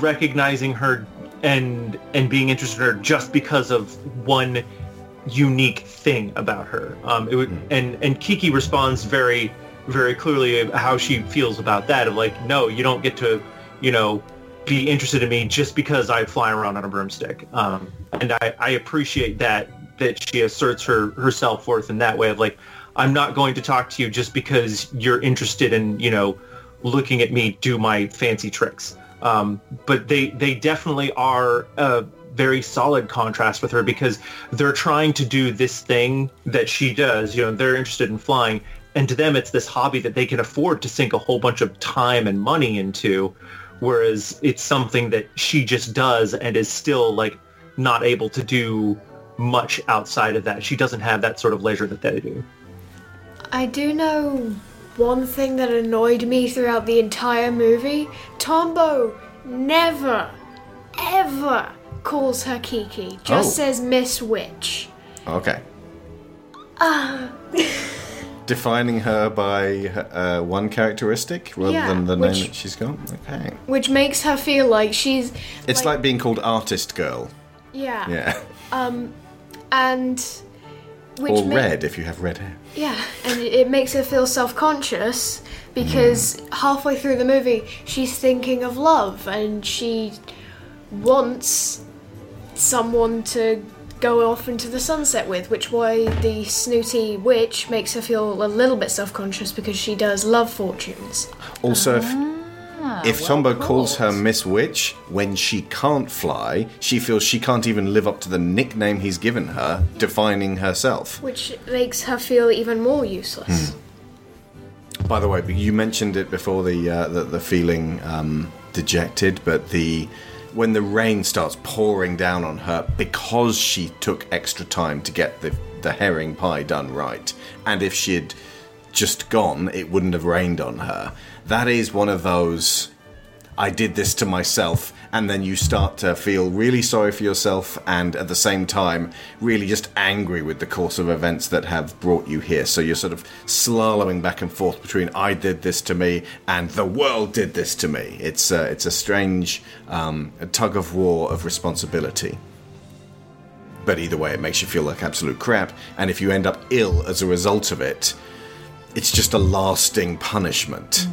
Speaker 5: recognizing her and and being interested in her just because of one unique thing about her um it would, and and kiki responds very very clearly how she feels about that of like no you don't get to you know be interested in me just because i fly around on a broomstick um and i i appreciate that that she asserts her her self-worth in that way of like I'm not going to talk to you just because you're interested in, you know, looking at me do my fancy tricks. Um, but they they definitely are a very solid contrast with her because they're trying to do this thing that she does. You know, they're interested in flying, and to them, it's this hobby that they can afford to sink a whole bunch of time and money into, whereas it's something that she just does and is still like not able to do much outside of that. She doesn't have that sort of leisure that they do.
Speaker 6: I do know one thing that annoyed me throughout the entire movie. Tombo never, ever calls her Kiki. Just
Speaker 1: Oh.
Speaker 6: says Miss Witch.
Speaker 1: Okay.
Speaker 6: Ah.
Speaker 1: Defining her by uh, one characteristic rather
Speaker 6: Yeah,
Speaker 1: than the
Speaker 6: which-
Speaker 1: name that she's got. Okay.
Speaker 6: which makes her feel like she's
Speaker 1: It's like, being called artist girl.
Speaker 6: yeah
Speaker 1: Yeah.
Speaker 6: um and which
Speaker 1: or
Speaker 6: ma-
Speaker 1: red if you have red hair.
Speaker 6: yeah and it makes her feel self-conscious because
Speaker 1: Mm.
Speaker 6: halfway through the movie she's thinking of love and she wants someone to go off into the sunset with which why the snooty witch makes her feel a little bit self-conscious because she does love fortunes.
Speaker 1: Also, if,
Speaker 6: Ah,
Speaker 1: if Tombo calls her Miss Witch when she can't fly, she feels she can't even live up to the nickname he's given her, defining herself.
Speaker 6: which makes her feel even more useless.
Speaker 1: By the way, you mentioned it before the uh, the, the feeling um, dejected, but the when the rain starts pouring down on her because she took extra time to get the the herring pie done right, and if she'd just gone, it wouldn't have rained on her. That is one of those. I did this to myself, and then you start to feel really sorry for yourself, and at the same time, really just angry with the course of events that have brought you here. So you're sort of slaloming back and forth between "I did this to me" and "the world did this to me." It's a, it's a strange um, tug of war of responsibility. But either way, it makes you feel like absolute crap, and if you end up ill as a result of it, it's just a lasting punishment.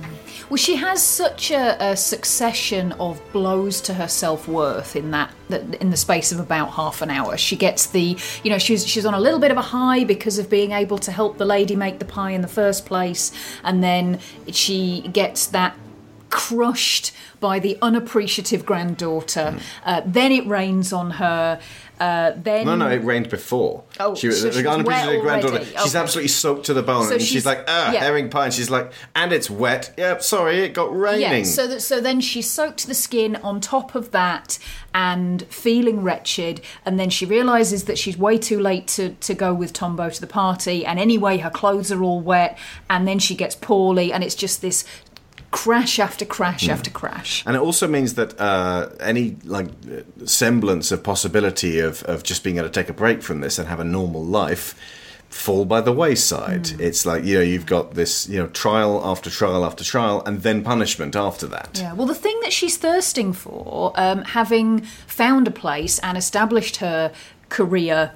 Speaker 2: Well, she has such a, a succession of blows to her self worth in that, that in the space of about half an hour. She gets the, you know, she's she's on a little bit of a high because of being able to help the lady make the pie in the first place, and then she gets that crushed by the unappreciative granddaughter. Uh, then it rains on her. Uh, then
Speaker 1: No, no, it rained before.
Speaker 2: Oh,
Speaker 1: she,
Speaker 2: so
Speaker 1: the
Speaker 2: she was
Speaker 1: unappreciated granddaughter.
Speaker 2: already.
Speaker 1: She's
Speaker 2: Okay.
Speaker 1: absolutely soaked to the bone,
Speaker 2: So
Speaker 1: and she's,
Speaker 2: she's-
Speaker 1: like, ah,
Speaker 2: yeah.
Speaker 1: herring pie. And she's like, and it's wet. Yep, sorry, it got raining.
Speaker 2: Yeah, so that so then she soaked the skin on top of that and feeling wretched, and then she realizes that she's way too late to to go with Tombo to the party, and anyway her clothes are all wet, and then she gets poorly, and it's just this crash after crash
Speaker 1: Hmm.
Speaker 2: after crash.
Speaker 1: And it also means that uh, any like semblance of possibility of, of just being able to take a break from this and have a normal life fall by the wayside.
Speaker 2: Hmm.
Speaker 1: It's like you know you've got this you know trial after trial after trial, and then punishment after that.
Speaker 2: Yeah, well, the thing that she's thirsting for, um, having found a place and established her career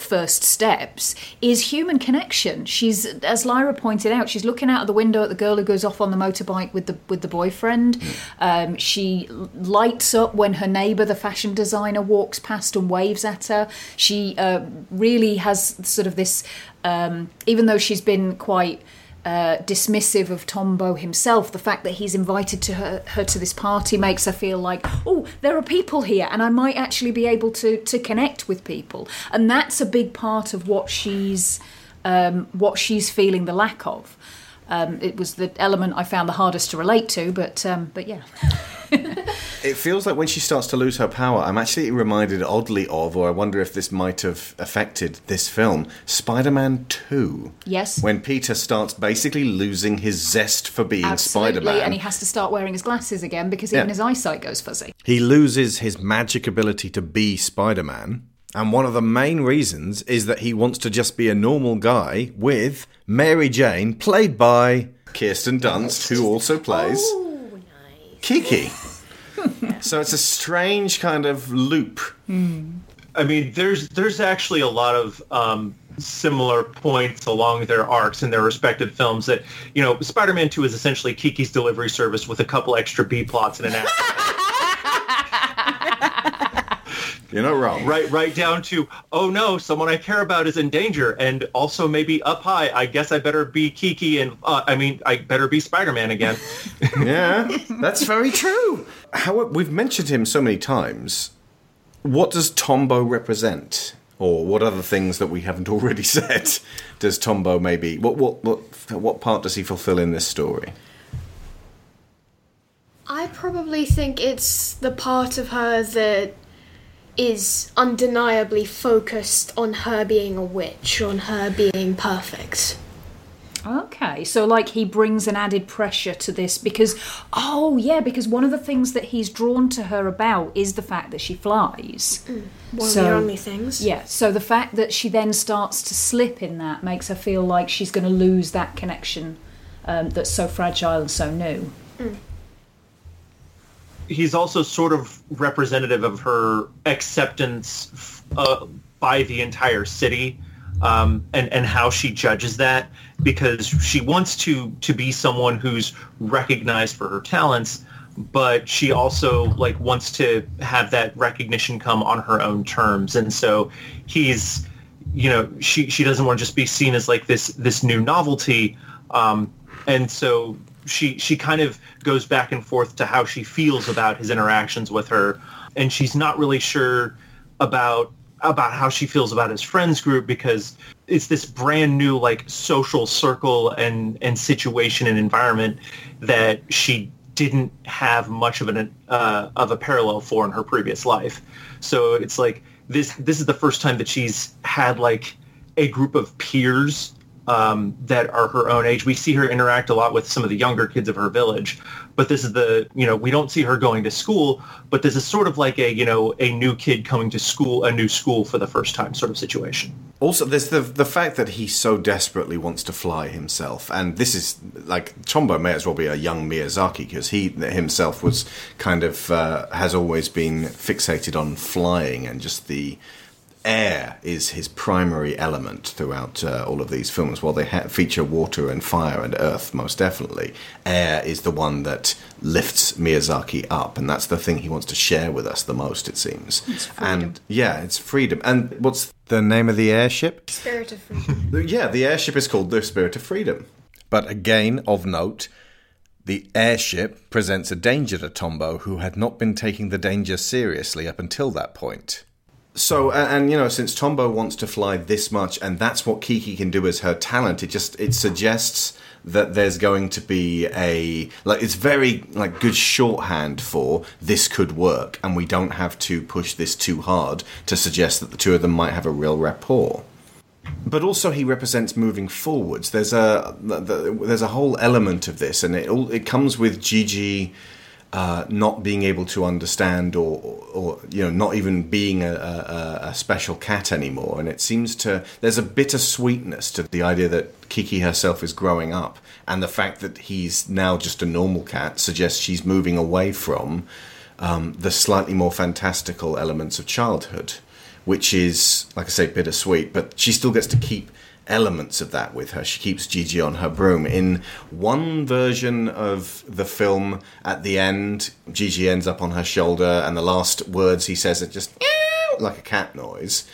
Speaker 2: first steps, is human connection. She's, as Lyra pointed out, she's looking out of the window at the girl who goes off on the motorbike with the with the boyfriend. Um, she lights up when her neighbour, the fashion designer, walks past and waves at her. She uh, really has sort of this, um, even though she's been quite uh, dismissive of Tombo himself. The fact that he's invited to her, her to this party makes her feel like, oh, there are people here, and I might actually be able to to connect with people, and that's a big part of what she's um, what she's feeling the lack of. Um, it was the element I found the hardest to relate to, but um, but yeah.
Speaker 1: It feels like when she starts to lose her power, I'm actually reminded oddly of, or I wonder if this might have affected this film, Spider Man 2.
Speaker 2: Yes.
Speaker 1: When Peter starts basically losing his zest for being Spider
Speaker 2: Absolutely,
Speaker 1: Man.
Speaker 2: and he has to start wearing his glasses again because even
Speaker 1: Yeah.
Speaker 2: his eyesight goes fuzzy.
Speaker 1: He loses his magic ability to be Spider Man. And one of the main reasons is that he wants to just be a normal guy with Mary Jane, played by Kirsten Dunst, who also plays Kiki. so it's a strange kind of loop.
Speaker 5: I mean, there's there's actually a lot of um, similar points along their arcs in their respective films. That you know, Spider-Man Two is essentially Kiki's delivery service with a couple extra B plots and an act.
Speaker 1: You're not wrong.
Speaker 5: Right, right down to, oh no, someone I care about is in danger, and also maybe up high. I guess I better be Kiki, and uh, I mean, I better be Spider-Man again.
Speaker 1: yeah, that's very true. How we've mentioned him so many times. What does Tombo represent, or what other things that we haven't already said does Tombo maybe? What what what what part does he fulfill in this story?
Speaker 6: I probably think it's the part of her that is undeniably focused on her being a witch, on her being perfect.
Speaker 2: Okay, so like he brings an added pressure to this because, oh yeah, because one of the things that he's drawn to her about is the fact that she flies.
Speaker 6: One
Speaker 2: So-
Speaker 6: of the only things.
Speaker 2: Yeah, so the fact that she then starts to slip in that makes her feel like she's going to lose that connection um, that's so fragile and so new.
Speaker 5: He's also sort of representative of her acceptance uh, by the entire city. Um, and, and how she judges that because she wants to to be someone who's recognized for her talents, but she also like wants to have that recognition come on her own terms. And so he's you know she she doesn't want to just be seen as like this this new novelty um and so she she kind of goes back and forth to how she feels about his interactions with her and she's not really sure about about how she feels about his friends group because it's this brand new like social circle and and situation and environment that she didn't have much of an uh, of a parallel for in her previous life. So it's like this this is the first time that she's had like a group of peers um, that are her own age. We see her interact a lot with some of the younger kids of her village, but this is the you know we don't see her going to school, but this is sort of like a you know a new kid coming to school, a new school for the first time sort of situation.
Speaker 1: Also, there's the the fact that he so desperately wants to fly himself, and this is like Tombo may as well be a young Miyazaki because he himself was kind of uh, has always been fixated on flying and just the air is his primary element throughout uh, all of these films. While they ha- feature water and fire and earth, most definitely, air is the one that lifts Miyazaki up, and that's the thing he wants to share with us the most. It seems, and yeah, it's freedom. And what's the name of the airship?
Speaker 6: Spirit of freedom.
Speaker 1: Yeah, the airship is called the Spirit of Freedom. But again, of note, the airship presents a danger to Tombo, who had not been taking the danger seriously up until that point. So, and, and you know, since Tombo wants to fly this much, and that's what Kiki can do as her talent, it just it suggests that there's going to be a like it's very like good shorthand for this could work, and we don't have to push this too hard to suggest that the two of them might have a real rapport but also he represents moving forwards. There's a there's a whole element of this, and it all it comes with Jiji uh, not being able to understand, or, or you know, not even being a, a, a special cat anymore. And it seems to there's a bitter sweetness to the idea that Kiki herself is growing up, and the fact that he's now just a normal cat suggests she's moving away from um, the slightly more fantastical elements of childhood which is, like I say, bittersweet, but she still gets to keep elements of that with her. She keeps Jiji on her broom. In one version of the film, at the end, Jiji ends up on her shoulder, and the last words he says are just like a cat noise.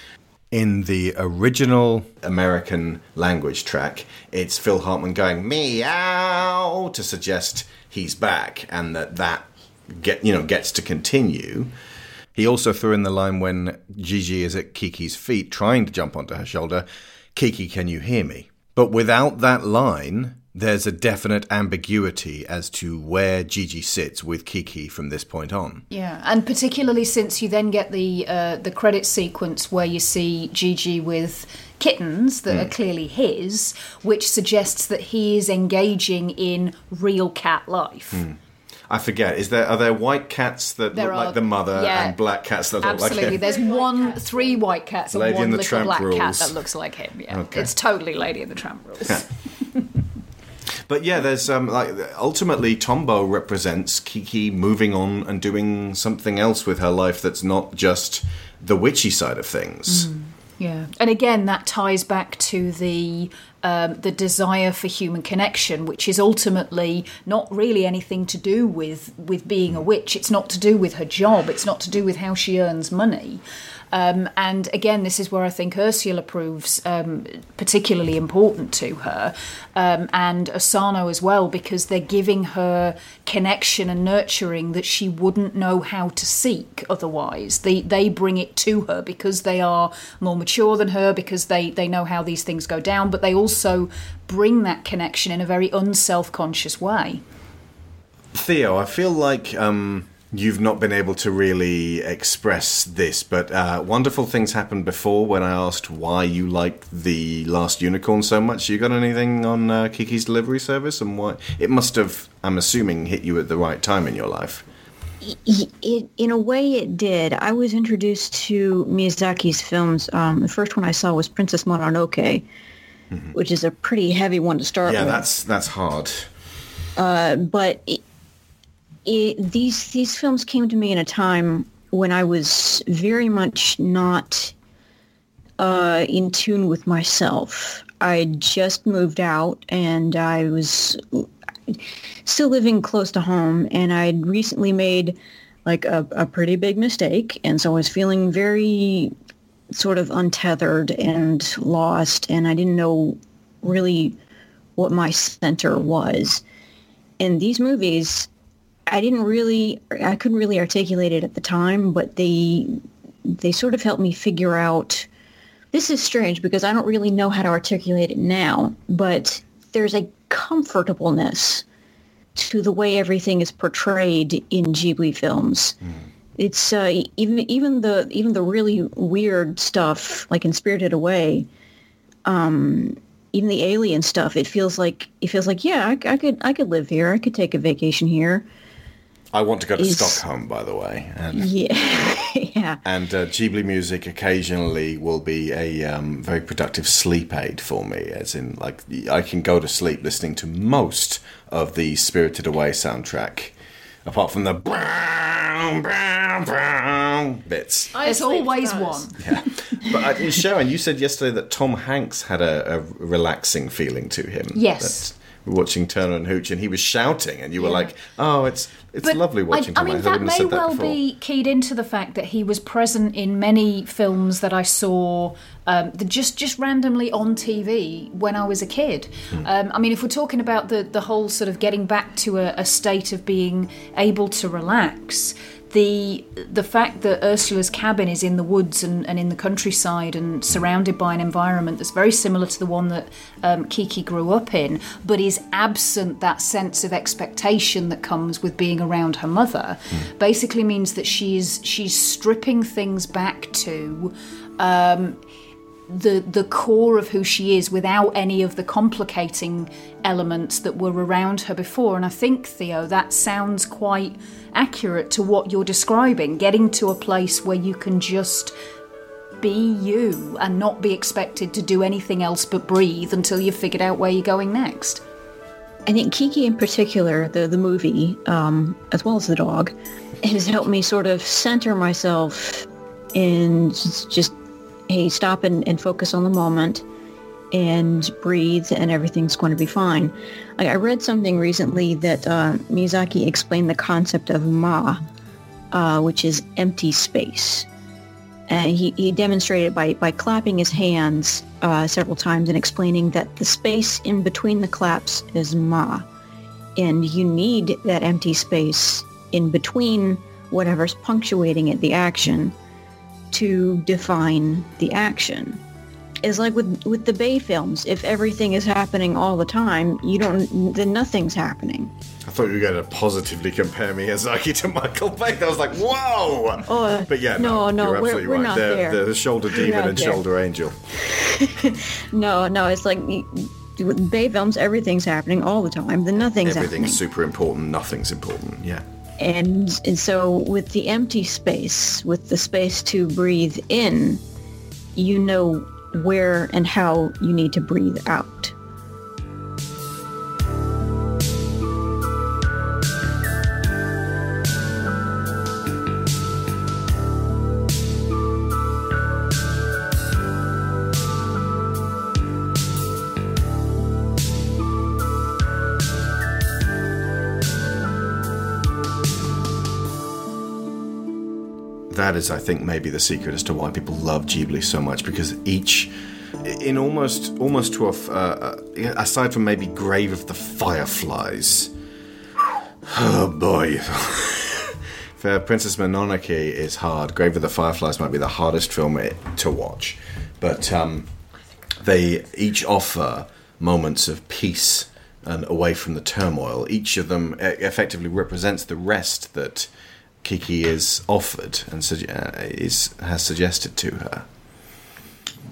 Speaker 1: In the original American language track, it's Phil Hartman going meow to suggest he's back and that that get you know gets to continue. He also threw in the line when Jiji is at Kiki's feet trying to jump onto her shoulder, Kiki, can you hear me? But without that line, there's a definite ambiguity as to where Jiji sits with Kiki from this point on.
Speaker 2: Yeah, and particularly since you then get the uh, the credit sequence where you see Jiji with kittens that
Speaker 1: Hmm.
Speaker 2: are clearly his, which suggests that he is engaging in real cat life.
Speaker 1: I forget. Is there are there white cats that
Speaker 2: There
Speaker 1: look
Speaker 2: are-
Speaker 1: like the mother
Speaker 2: yeah.
Speaker 1: and black cats that look like him? Absolutely.
Speaker 2: There's one, three white cats and
Speaker 1: Lady
Speaker 2: one
Speaker 1: and the
Speaker 2: little
Speaker 1: Tramp
Speaker 2: black cat
Speaker 1: rules.
Speaker 2: that looks like him. Yeah,
Speaker 1: Okay.
Speaker 2: it's totally Lady and the Tramp rules.
Speaker 1: But yeah, there's um like ultimately Tombo represents Kiki moving on and doing something else with her life that's not just the witchy side of things.
Speaker 2: Yeah, and again, that ties back to the um, the desire for human connection, which is ultimately not really anything to do with with being a witch. It's not to do with her job. It's not to do with how she earns money. Um, and again, this is where I think Ursula proves um, particularly important to her, um, and Osono as well, because they're giving her connection and nurturing that she wouldn't know how to seek otherwise. They they bring it to her because they are more mature than her, because they they know how these things go down, but they also bring that connection in a very unself conscious way.
Speaker 1: Theo, I feel like um, you've not been able to really express this, but uh, wonderful things happened before when I asked why you liked the Last Unicorn so much. You got anything on uh, Kiki's delivery service and why? It must have, I'm assuming, hit you at the right time in your life.
Speaker 7: it, in a way it did i was introduced to miyazaki's films um, the first one i saw was princess mononoke which is a pretty heavy one to start
Speaker 1: Yeah,
Speaker 7: with
Speaker 1: that's that's hard.
Speaker 7: uh, but it, it, these these films came to me in a time when i was very much not uh, in tune with myself i just moved out and i was still living close to home and I'd recently made like a, a pretty big mistake and so I was feeling very sort of untethered and lost and I didn't know really what my center was. And these movies I didn't really I couldn't really articulate it at the time, but they they sort of helped me figure out this is strange because I don't really know how to articulate it now, but there's a comfortableness to the way everything is portrayed in Ghibli films. It's uh, even even the even the really weird stuff, like in Spirited Away, um, even the alien stuff. It feels like it feels like yeah, I, I could I could live here. I could take a vacation here.
Speaker 1: I want to go to
Speaker 7: Is-
Speaker 1: Stockholm, by the way, and
Speaker 7: Yeah, yeah.
Speaker 1: and uh, Ghibli music occasionally will be a um, very productive sleep aid for me. As in, like I can go to sleep listening to most of the Spirited Away soundtrack, apart from the brown, brown, brown bits.
Speaker 2: There's always one.
Speaker 1: Yeah, but uh, Sharon, you said yesterday that Tom Hanks had a, a relaxing feeling to him.
Speaker 2: Yes.
Speaker 1: That watching Turner and Hooch, and he was shouting, and you were
Speaker 2: Yeah.
Speaker 1: like, "Oh, it's it's
Speaker 2: But
Speaker 1: lovely watching
Speaker 2: I, I mean,
Speaker 1: Hanks." I
Speaker 2: that may
Speaker 1: that
Speaker 2: well
Speaker 1: before.
Speaker 2: be keyed into the fact that he was present in many films that I saw um, just just randomly on TV when I was a kid.
Speaker 1: Hmm.
Speaker 2: Um, I mean, if we're talking about the the whole sort of getting back to a, a state of being able to relax. The the fact that Ursula's cabin is in the woods and, and in the countryside and surrounded by an environment that's very similar to the one that um, Kiki grew up in, but is absent that sense of expectation that comes with being around her mother, basically means that she's she's stripping things back to um, the the core of who she is without any of the complicating elements that were around her before. And I think Theo, that sounds quite accurate to what you're describing. Getting to a place where you can just be you and not be expected to do anything else but breathe until you've figured out where you're going next.
Speaker 7: I think Kiki in particular, the the movie, um, as well as the dog, has helped me sort of center myself just, just hey, stop and, and focus on the moment and breathe and everything's going to be fine. I, I read something recently that uh, Miyazaki explained the concept of ma, uh, which is empty space. And he, he demonstrated by, by clapping his hands uh, several times and explaining that the space in between the claps is ma. And you need that empty space in between whatever's punctuating it, the action, to define the action. It's like with, with the Bay films. If everything is happening all the time, you don't, then nothing's happening.
Speaker 1: I thought you were going to positively compare Miyazaki to Michael Bay. I was like, "Whoa!"
Speaker 7: Oh, uh,
Speaker 1: but yeah, no,
Speaker 7: no, no,
Speaker 1: you're
Speaker 7: we're-
Speaker 1: absolutely
Speaker 7: we're
Speaker 1: right.
Speaker 7: not
Speaker 1: they're,
Speaker 7: there.
Speaker 1: the shoulder demon and
Speaker 7: there.
Speaker 1: shoulder angel.
Speaker 7: No, no, it's like with Bay films, everything's happening all the time. Then nothing's happening.
Speaker 1: Everything's super important. Nothing's important. Yeah.
Speaker 7: And, and so with the empty space, with the space to breathe in, you know where and how you need to breathe out.
Speaker 1: That is, I think, maybe the secret as to why people love Ghibli so much because each, in almost almost to a, uh, uh, aside from maybe Grave of the Fireflies. Oh boy. For Princess Mononoke is hard. Grave of the Fireflies might be the hardest film it, to watch, but um, they each offer moments of peace and away from the turmoil. Each of them effectively represents the rest that Kiki is offered and sug- uh, is has suggested to her.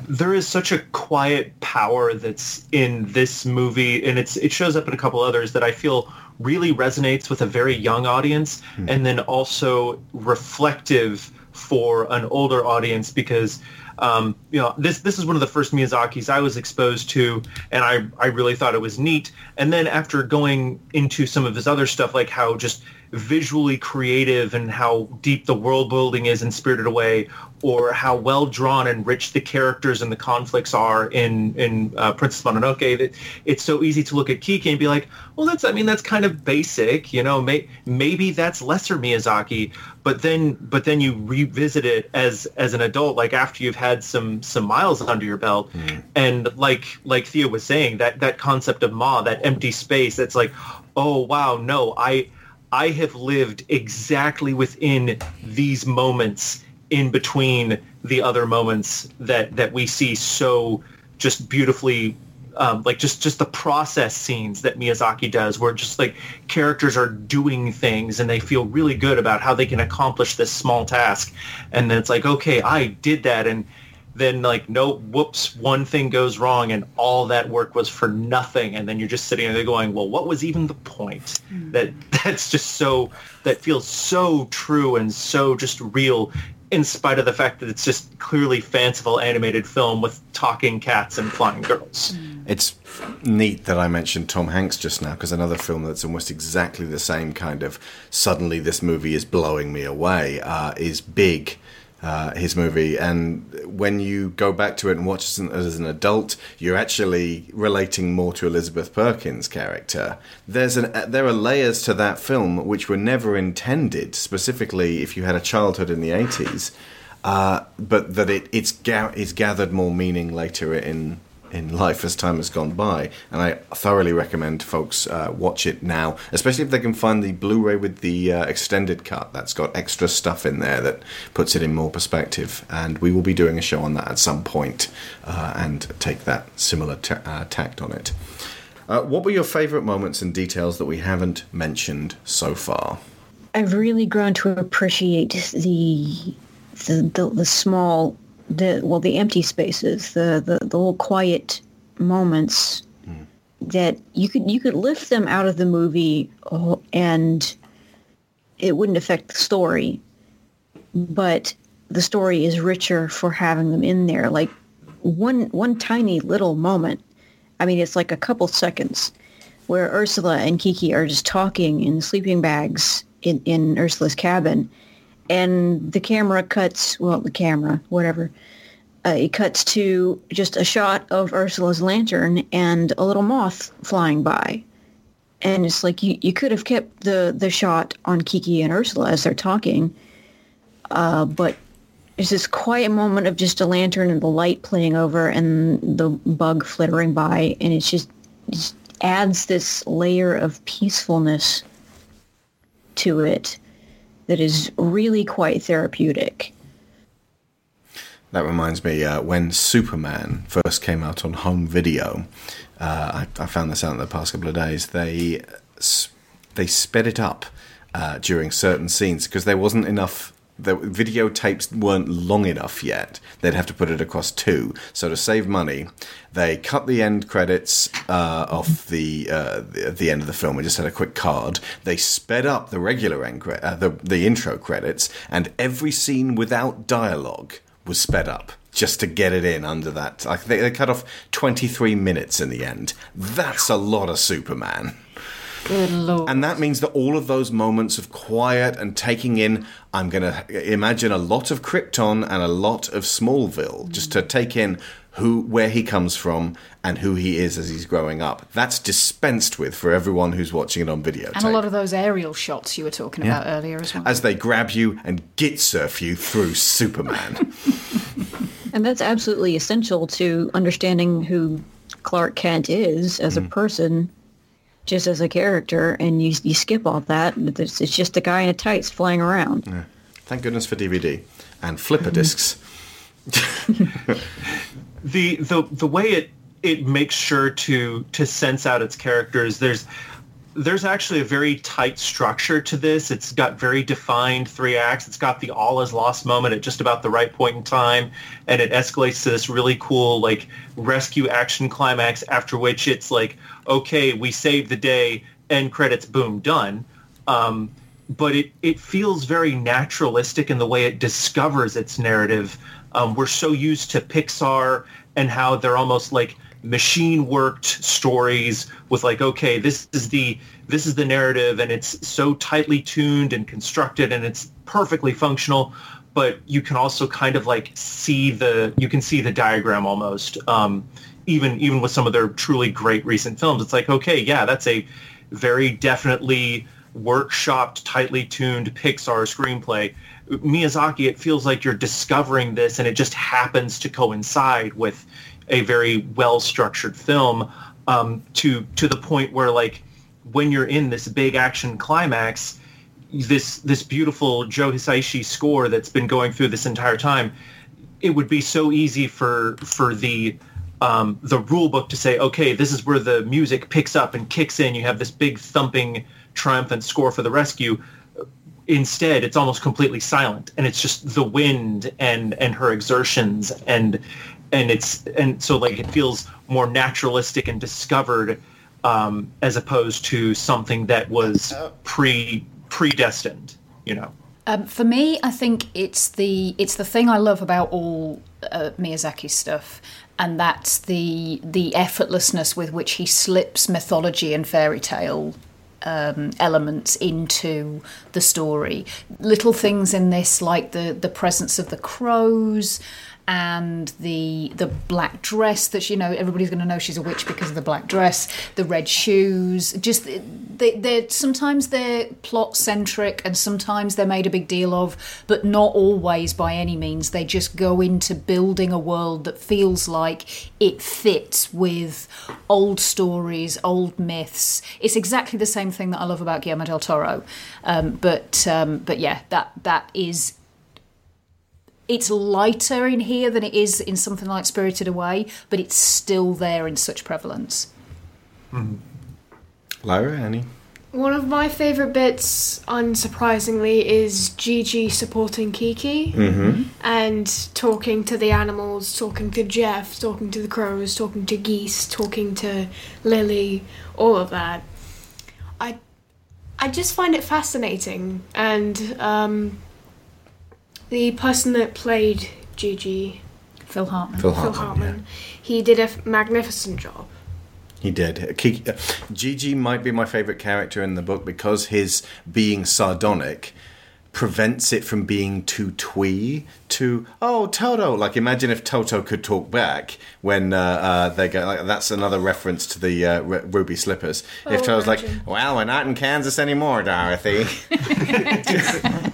Speaker 5: there is such a quiet power that's in this movie and it's it shows up in a couple others that I feel really resonates with a very young audience and then also reflective for an older audience because um, you know this this is one of the first Miyazaki's I was exposed to and I I really thought it was neat and then after going into some of his other stuff like how just visually creative and how deep the world building is in Spirited Away, or how well drawn and rich the characters and the conflicts are in in uh, Princess Mononoke. That it's so easy to look at Kiki and be like, well, that's I mean that's kind of basic, you know. May, maybe that's lesser Miyazaki, but then but then you revisit it as as an adult, like after you've had some some miles under your belt, and like like Theo was saying, that that concept of Ma, that empty space, that's like, oh wow, no, I. I have lived exactly within these moments in between the other moments that that we see so just beautifully um, like just just the process scenes that Miyazaki does where just like characters are doing things and they feel really good about how they can accomplish this small task. And then it's like okay I did that. And then like no whoops one thing goes wrong and all that work was for nothing. And then you're just sitting there going well what was even the point? That that's just so that feels so true and so just real in spite of the fact that it's just clearly fanciful animated film with talking cats and flying girls.
Speaker 1: It's neat that I mentioned Tom Hanks just now because another film that's almost exactly the same kind of suddenly this movie is blowing me away uh, is Big. Uh, his movie, and when you go back to it and watch it as an, adult, you're actually relating more to Elizabeth Perkins' character. There's an uh, there are layers to that film which were never intended, specifically if you had a childhood in the '80s, uh, but that it it's ga- it's gathered more meaning later in in life as time has gone by. And I thoroughly recommend folks uh, watch it now, especially if they can find the Blu-ray with the uh, extended cut. That's got extra stuff in there that puts it in more perspective. And we will be doing a show on that at some point, uh, and take that similar ta- uh, tact on it. Uh, what were your favourite moments and details that we haven't mentioned so far?
Speaker 7: I've really grown to appreciate the the the, the small the well the empty spaces the the, the little quiet moments hmm. that you could you could lift them out of the movie oh, and it wouldn't affect the story but the story is richer for having them in there. Like one one tiny little moment i mean it's like a couple seconds where ursula and kiki are just talking in sleeping bags in, in ursula's cabin and the camera cuts well the camera whatever uh, it cuts to just a shot of ursula's lantern and a little moth flying by. And it's like you, you could have kept the, the shot on kiki and ursula as they're talking uh, but there's this quiet moment of just a lantern and the light playing over and the bug flittering by and it's just, it just adds this layer of peacefulness to it that is really quite therapeutic.
Speaker 1: That reminds me, uh, when Superman first came out on home video, uh, I, I found this out in the past couple of days. They they sped it up uh, during certain scenes because there wasn't enough. The videotapes weren't long enough yet. They'd have to put it across two. So to save money, they cut the end credits uh, off the, uh, the the end of the film. We just had a quick card. They sped up the regular end cre- uh, the the intro credits, and every scene without dialogue was sped up just to get it in under that. I think they cut off 23 minutes in the end. That's a lot of Superman.
Speaker 2: Good lord.
Speaker 1: And that means that all of those moments of quiet and taking in, I'm going to imagine a lot of Krypton and a lot of Smallville, just to take in who, where he comes from and who he is as he's growing up. That's dispensed with for everyone who's watching it on video.
Speaker 2: and a lot of those aerial shots you were talking
Speaker 1: Yeah.
Speaker 2: about earlier as well.
Speaker 1: as they grab you and git surf you through Superman.
Speaker 7: And that's absolutely essential to understanding who Clark Kent is as a mm. person, just as a character. And you, you skip all that. It's, it's just a guy in a tights flying around.
Speaker 1: Yeah. Thank goodness for DVD and flipper mm-hmm. discs.
Speaker 5: the the the way it it makes sure to to sense out its characters there's there's actually a very tight structure to this. It's got very defined three acts. It's got the all is lost moment at just about the right point in time and it escalates to this really cool like rescue action climax after which it's like okay we saved the day end credits boom done. Um, but it, it feels very naturalistic in the way it discovers its narrative. Um, we're so used to Pixar and how they're almost like machine worked stories with like, okay, this is the this is the narrative and it's so tightly tuned and constructed and it's perfectly functional. But you can also kind of like see the you can see the diagram almost. Um, even even with some of their truly great recent films, it's like, okay, yeah, that's a very definitely workshopped, tightly tuned Pixar screenplay. Miyazaki, it feels like you're discovering this and it just happens to coincide with a very well-structured film um, to to the point where like when you're in this big action climax, this this beautiful Joe Hisaishi score that's been going through this entire time, it would be so easy for for the um, the rule book to say, okay, this is where the music picks up and kicks in. You have this big thumping, triumphant score for the rescue. Instead, it's almost completely silent, and it's just the wind and and her exertions, and and it's and so like it feels more naturalistic and discovered, um, as opposed to something that was pre predestined. You know.
Speaker 2: Um, for me, I think it's the it's the thing I love about all uh, Miyazaki stuff, and that's the the effortlessness with which he slips mythology and fairy tale um, elements into the story. Little things in this, like the the presence of the crows and the the black dress that you know everybody's going to know she's a witch because of the black dress the red shoes just they they're sometimes they're plot centric and sometimes they're made a big deal of but not always by any means. They just go into building a world that feels like it fits with old stories old myths. It's exactly the same thing that I love about Guillermo del Toro um, but um, but yeah that that is it's lighter in here than it is in something like Spirited Away, but it's still there in such prevalence.
Speaker 1: Lyra, any?
Speaker 6: One of my favourite bits, unsurprisingly, is Jiji supporting Kiki
Speaker 1: Mm-hmm.
Speaker 6: and talking to the animals, talking to Jeff, talking to the crows, talking to geese, talking to Lily, all of that. I, I just find it fascinating, and um, the person that played Jiji,
Speaker 2: Phil Hartman,
Speaker 1: Phil
Speaker 6: Phil
Speaker 1: Hartman,
Speaker 6: Hartman, he did a f- magnificent job.
Speaker 1: He did. Kiki, uh, Jiji might be my favourite character in the book because his being sardonic prevents it from being too twee, too oh Toto. Like imagine if Toto could talk back when uh, uh, they go. Like, that's another reference to the uh, R- Ruby Slippers. if
Speaker 6: Oh,
Speaker 1: Toto's like, well, we're not in Kansas anymore, Dorothy.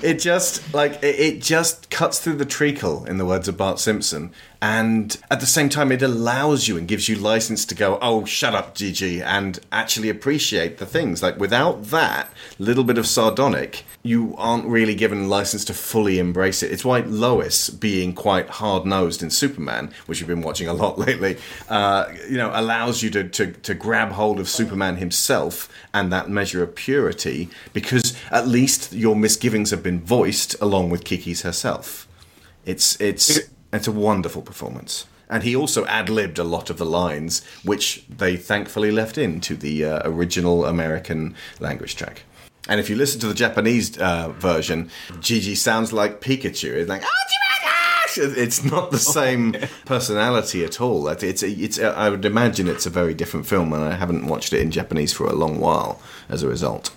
Speaker 1: it just like it, it just cuts through the treacle in the words of Bart Simpson and at the same time it allows you and gives you license to go oh shut up Jiji and actually appreciate the things like without that little bit of sardonic you aren't really given license to fully embrace it it's why Lois being quite hard-nosed in Superman which you've been watching a lot lately uh, you know allows you to, to, to grab hold of Superman himself and that measure of purity because at least your misgivings have been voiced along with Kiki's herself it's it's it's a wonderful performance. And he also ad libbed a lot of the lines, which they thankfully left into the uh, original American language track. And if you listen to the Japanese uh, version, Jiji sounds like Pikachu. It's like, "Oh, it's not the same personality at all. That- It's, a, it's. A, I would imagine it's a very different film, and I haven't watched it in Japanese for a long while as a result.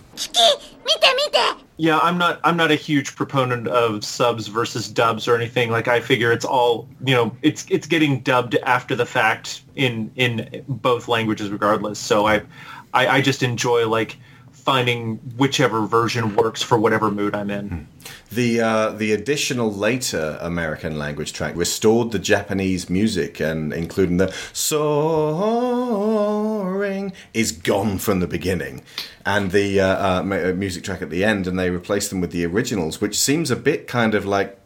Speaker 5: Yeah, I'm not I'm not a huge proponent of subs versus dubs or anything. Like I figure it's all you know, it's it's getting dubbed after the fact in in both languages regardless. So I I, I just enjoy like finding whichever version works for whatever mood I'm in.
Speaker 1: The uh, the additional later American language track restored the Japanese music, and including the soaring is gone from the beginning, and the uh, uh, mu- music track at the end, and they replaced them with the originals, which seems a bit kind of like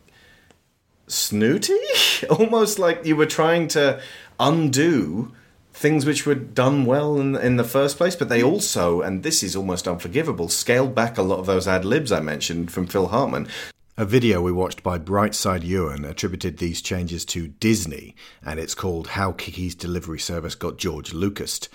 Speaker 1: snooty, almost like you were trying to undo things which were done well in, in the first place, but they also, and this is almost unforgivable, scaled back a lot of those ad libs I mentioned from Phil Hartman. A video we watched by Brightside Ewan attributed these changes to Disney, and it's called How Kiki's Delivery Service Got George Lucas.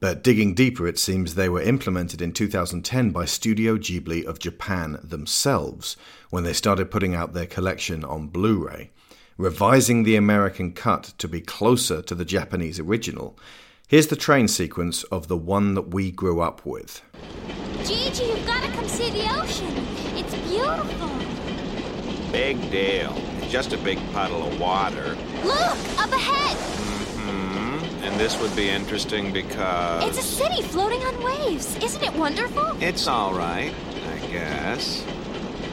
Speaker 1: But digging deeper, it seems they were implemented in 2010 by Studio Ghibli of Japan themselves when they started putting out their collection on Blu ray revising the American cut to be closer to the Japanese original. Here's the train sequence of the one that we grew up with.
Speaker 8: Jiji, you've got to come see the ocean. It's beautiful.
Speaker 9: Big deal. It's just a big puddle of water.
Speaker 8: Look, up ahead.
Speaker 9: Mm hmm And this would be interesting because...
Speaker 8: It's a city floating on waves. Isn't it wonderful?
Speaker 9: It's all right, I guess.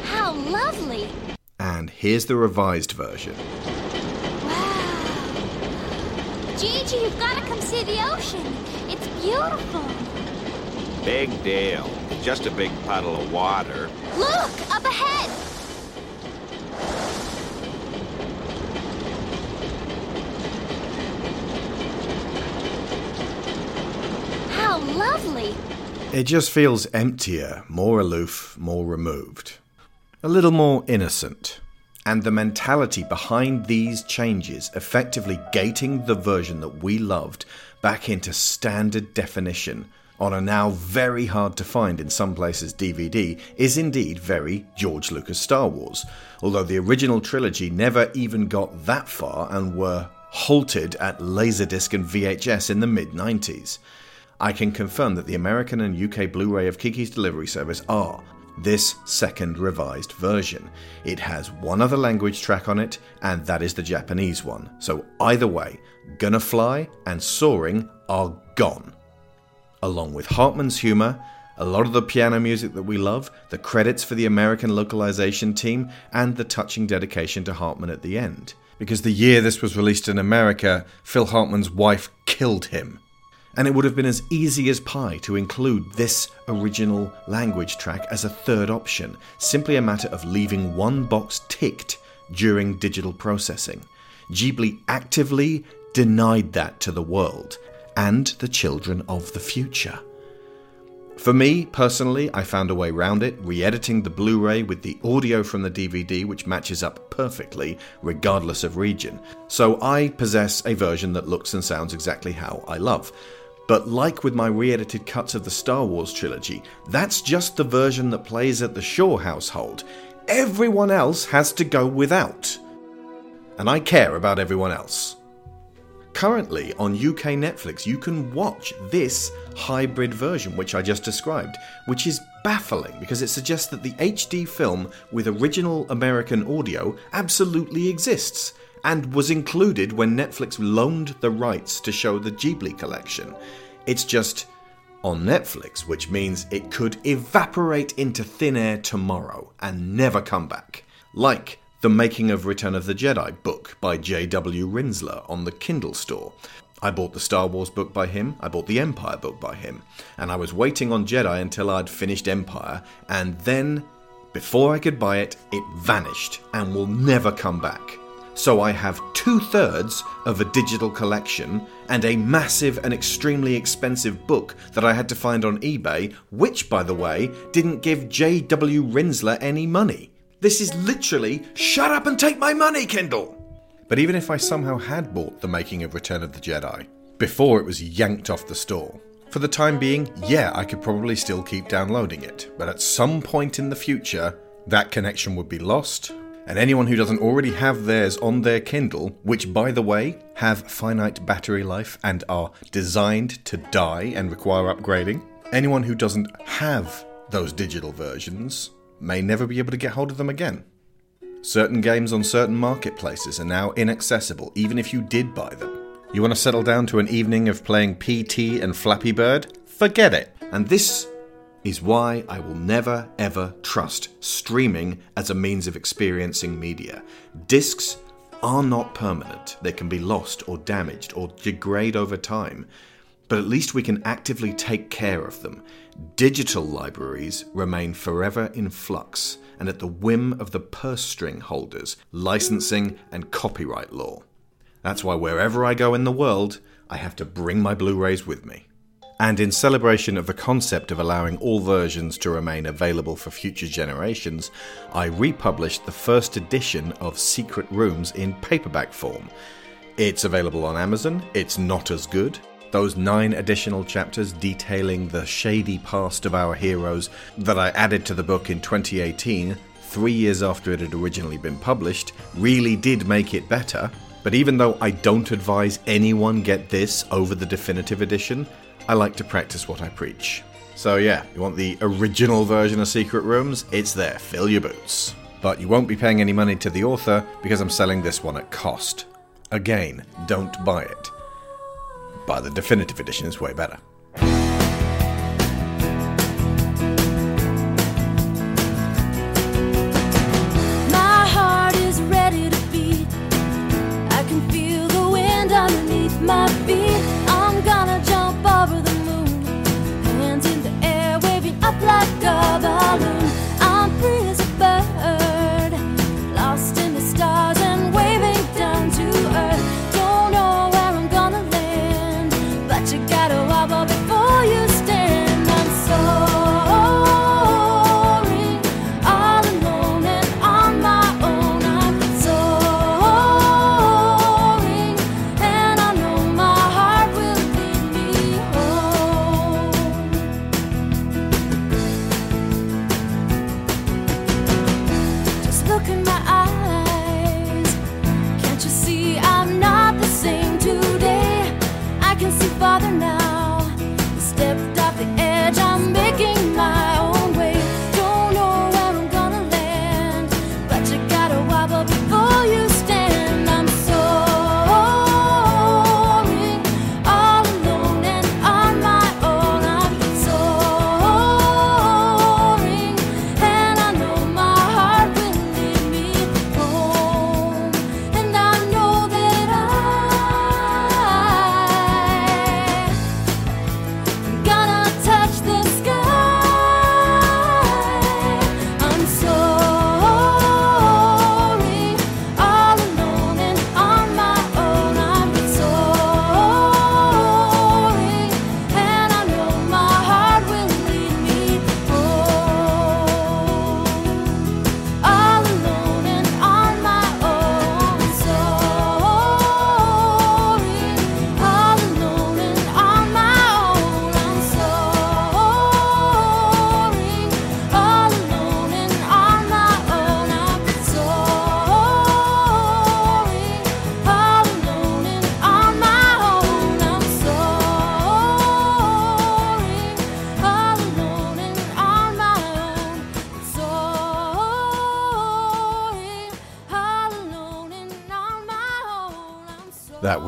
Speaker 8: How lovely.
Speaker 1: And here's the revised version.
Speaker 8: Wow! Jiji, you've got to come see the ocean. It's beautiful.
Speaker 9: Big deal. Just a big puddle of water.
Speaker 8: Look, up ahead. How lovely.
Speaker 1: It just feels emptier, more aloof, more removed. A little more innocent. And the mentality behind these changes effectively gating the version that we loved back into standard definition on a now very hard to find in some places DVD is indeed very George Lucas Star Wars, although the original trilogy never even got that far and were halted at Laserdisc and VHS in the mid 90s. I can confirm that the American and UK Blu ray of Kiki's Delivery Service are this second revised version. It has one other language track on it, and that is the Japanese one. So either way, Gonna Fly and Soaring are gone. Along with Hartman's humour, a lot of the piano music that we love, the credits for the American localization team, and the touching dedication to Hartman at the end. Because the year this was released in America, Phil Hartman's wife killed him and it would have been as easy as pie to include this original language track as a third option, simply a matter of leaving one box ticked during digital processing. Ghibli actively denied that to the world and the children of the future. For me, personally, I found a way round it, re editing the Blu ray with the audio from the DVD, which matches up perfectly, regardless of region. So I possess a version that looks and sounds exactly how I love. But like with my re edited cuts of the Star Wars trilogy, that's just the version that plays at the Shaw household. Everyone else has to go without. And I care about everyone else. Currently on UK Netflix, you can watch this hybrid version, which I just described, which is baffling because it suggests that the HD film with original American audio absolutely exists and was included when Netflix loaned the rights to show the Ghibli collection. It's just on Netflix, which means it could evaporate into thin air tomorrow and never come back. Like the Making of Return of the Jedi book by J.W. Rinzler on the Kindle store. I bought the Star Wars book by him, I bought the Empire book by him, and I was waiting on Jedi until I'd finished Empire, and then, before I could buy it, it vanished and will never come back. So I have two thirds of a digital collection and a massive and extremely expensive book that I had to find on eBay, which, by the way, didn't give J.W. Rinzler any money. This is literally shut up and take my money, Kindle! But even if I somehow had bought The Making of Return of the Jedi, before it was yanked off the store, for the time being, yeah, I could probably still keep downloading it, but at some point in the future, that connection would be lost, And anyone who doesn't already have theirs on their Kindle, which by the way have finite battery life and are designed to die and require upgrading, anyone who doesn't have those digital versions may never be able to get hold of them again. Certain games on certain marketplaces are now inaccessible, even if you did buy them. You want to settle down to an evening of playing PT and Flappy Bird? Forget it. And this is why I will never ever trust streaming as a means of experiencing media. Discs are not permanent, they can be lost or damaged or degrade over time, but at least we can actively take care of them. Digital libraries remain forever in flux and at the whim of the purse string holders, licensing, and copyright law. That's why wherever I go in the world, I have to bring my Blu rays with me. And in celebration of the concept of allowing all versions to remain available for future generations, I republished the first edition of Secret Rooms in paperback form. It's available on Amazon, it's not as good. Those nine additional chapters detailing the shady past of our heroes that I added to the book in 2018, three years after it had originally been published, really did make it better. But even though I don't advise anyone get this over the definitive edition, I like to practice what I preach. So yeah, you want the original version of Secret Rooms? It's there, fill your boots. But you won't be paying any money to the author because I'm selling this one at cost. Again, don't buy it. Buy the definitive edition, it's way better.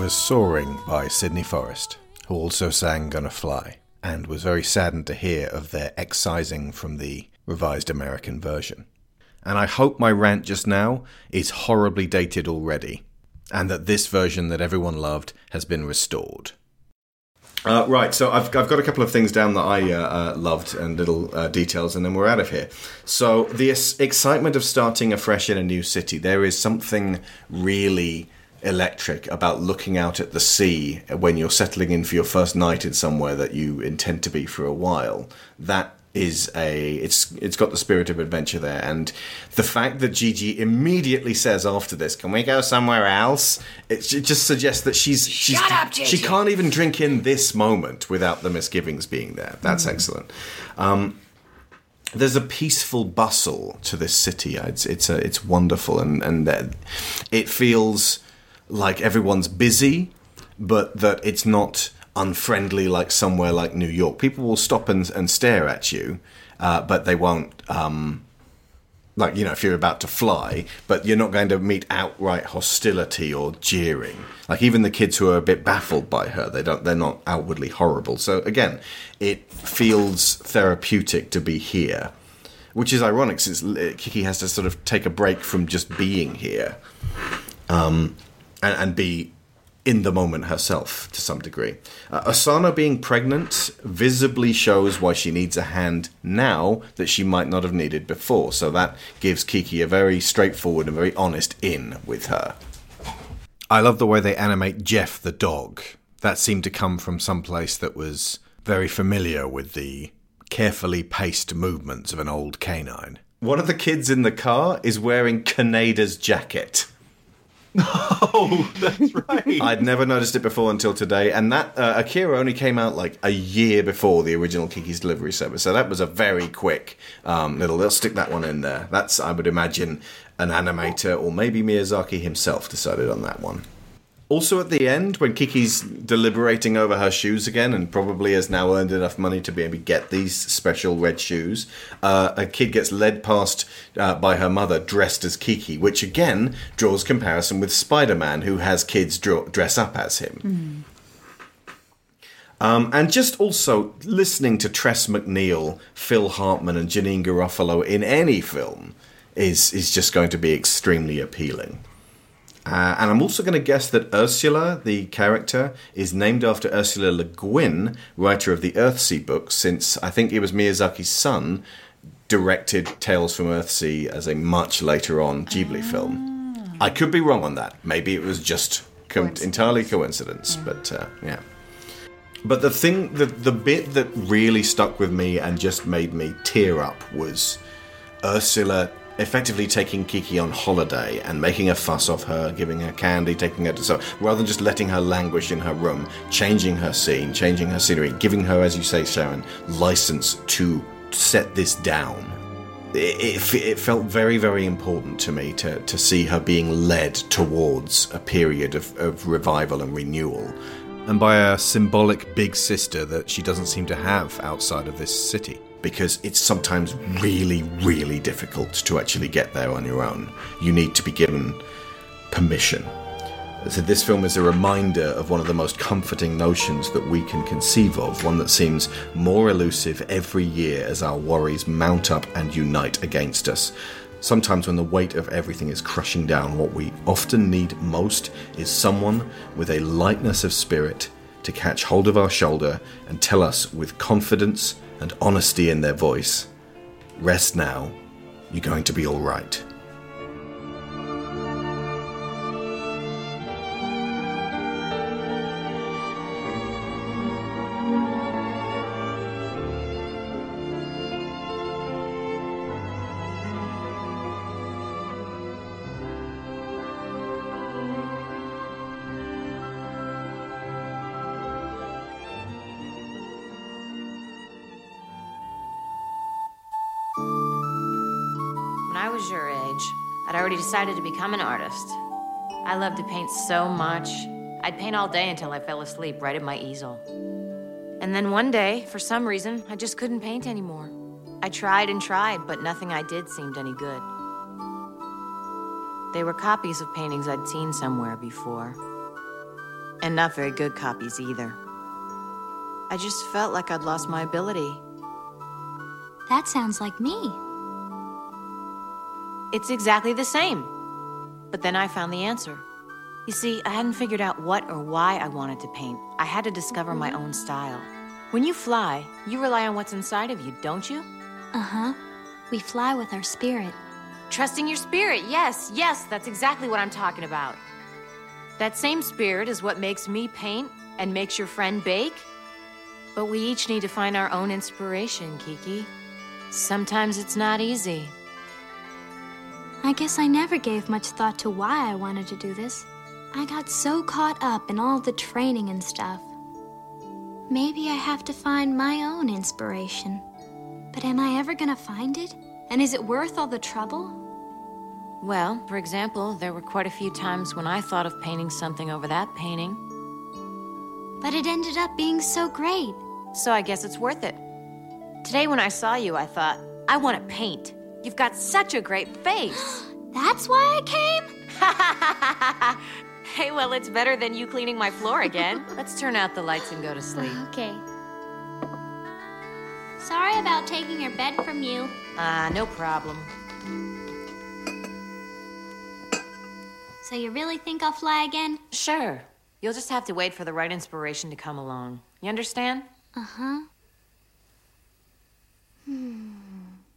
Speaker 1: Was Soaring by Sydney Forest, who also sang Gonna Fly, and was very saddened to hear of their excising from the revised American version. And I hope my rant just now is horribly dated already, and that this version that everyone loved has been restored. Uh, right, so I've, I've got a couple of things down that I uh, uh, loved and little uh, details, and then we're out of here. So, the es- excitement of starting afresh in a new city, there is something really electric about looking out at the sea when you're settling in for your first night in somewhere that you intend to be for a while. That is a it's it's got the spirit of adventure there. And the fact that Jiji immediately says after this can we go somewhere else? It, it just suggests that she's she's
Speaker 2: Shut up,
Speaker 1: she can't even drink in this moment without the misgivings being there. That's excellent. Um, there's a peaceful bustle to this city. It's it's a, it's wonderful, and and uh, it feels like everyone's busy, but that it's not unfriendly like somewhere like New York. People will stop and, and stare at you, uh, but they won't. Um, like you know, if you're about to fly, but you're not going to meet outright hostility or jeering. Like even the kids who are a bit baffled by her, they don't. They're not outwardly horrible. So again, it feels therapeutic to be here, which is ironic since Kiki has to sort of take a break from just being here, um, and, and be in the moment herself to some degree. Uh, Osono being pregnant visibly shows why she needs a hand now that she might not have needed before. So that gives Kiki a very straightforward and very honest in with her. I love the way they animate Jeff the dog. That seemed to come from some place that was very familiar with the carefully paced movements of an old canine. One of the kids in the car is wearing Kaneda's jacket.
Speaker 5: Oh, that's right.
Speaker 1: I'd never noticed it before until today, and that uh, Akira only came out like a year before the original Kiki's Delivery Service, so that was a very quick um, little. They'll stick that one in there. That's, I would imagine, an animator or maybe Miyazaki himself decided on that one. Also, at the end, when Kiki's deliberating over her shoes again, and probably has now earned enough money to be able to get these special red shoes, uh, a kid gets led past uh, by her mother dressed as Kiki, which again draws comparison with Spider Man, who has kids draw- dress up as him. Um, and just also listening to Tress MacNeille, Phil Hartman, and Janeane Garofalo in any film is is just going to be extremely appealing. Uh, and I'm also going to guess that Ursula, the character, is named after Ursula Le Guin, writer of the Earthsea books, since I think it was Miyazaki's son directed Tales from Earthsea as a much later on Ghibli film. I could be wrong on that. Maybe it was just co- entirely coincidence, but uh, yeah. But the thing, the the bit that really stuck with me and just made me tear up was Ursula effectively taking Kiki on holiday and making a fuss of her, giving her candy, taking her to so rather than just letting her languish in her room, changing her scene, changing her scenery, giving her, as you say, Sharon, license to set this down. It, it, it felt very, very important to me to, to see her being led towards a period of, of revival and renewal. And by a symbolic big sister that she doesn't seem to have outside of this city because it's sometimes really, really difficult to actually get there on your own. You need to be given permission. So, this film is a reminder of one of the most comforting notions that we can conceive of, one that seems more elusive every year as our worries mount up and unite against us. Sometimes, when the weight of everything is crushing down, what we often need most is someone with a lightness of spirit to catch hold of our shoulder and tell us with confidence and honesty in their voice Rest now, you're going to be alright.
Speaker 11: Decided to become an artist. I loved to paint so much. I'd paint all day until I fell asleep right at my easel. And then one day, for some reason, I just couldn't paint anymore. I tried and tried, but nothing I did seemed any good. They were copies of paintings I'd seen somewhere before. And not very good copies either. I just felt like I'd lost my ability.
Speaker 8: That sounds like me.
Speaker 11: It's exactly the same. But then I found the answer. You see, I hadn't figured out what or why I wanted to paint. I had to discover my own style. When you fly, you rely on what's inside of you, don't you?
Speaker 8: Uh huh. We fly with our spirit.
Speaker 11: Trusting your spirit, yes, yes, that's exactly what I'm talking about. That same spirit is what makes me paint and makes your friend bake. But we each need to find our own inspiration, Kiki. Sometimes it's not easy.
Speaker 8: I guess I never gave much thought to why I wanted to do this. I got so caught up in all the training and stuff. Maybe I have to find my own inspiration. But am I ever gonna find it? And is it worth all the trouble?
Speaker 11: Well, for example, there were quite a few times when I thought of painting something over that painting.
Speaker 8: But it ended up being so great.
Speaker 11: So I guess it's worth it. Today when I saw you, I thought, I want to paint. You've got such a great face.
Speaker 8: That's why I came?
Speaker 11: hey, well, it's better than you cleaning my floor again. Let's turn out the lights and go to sleep.
Speaker 8: Okay. Sorry about taking your bed from you.
Speaker 11: Ah, no problem.
Speaker 8: So you really think I'll fly again?
Speaker 11: Sure. You'll just have to wait for the right inspiration to come along. You understand?
Speaker 8: Uh-huh.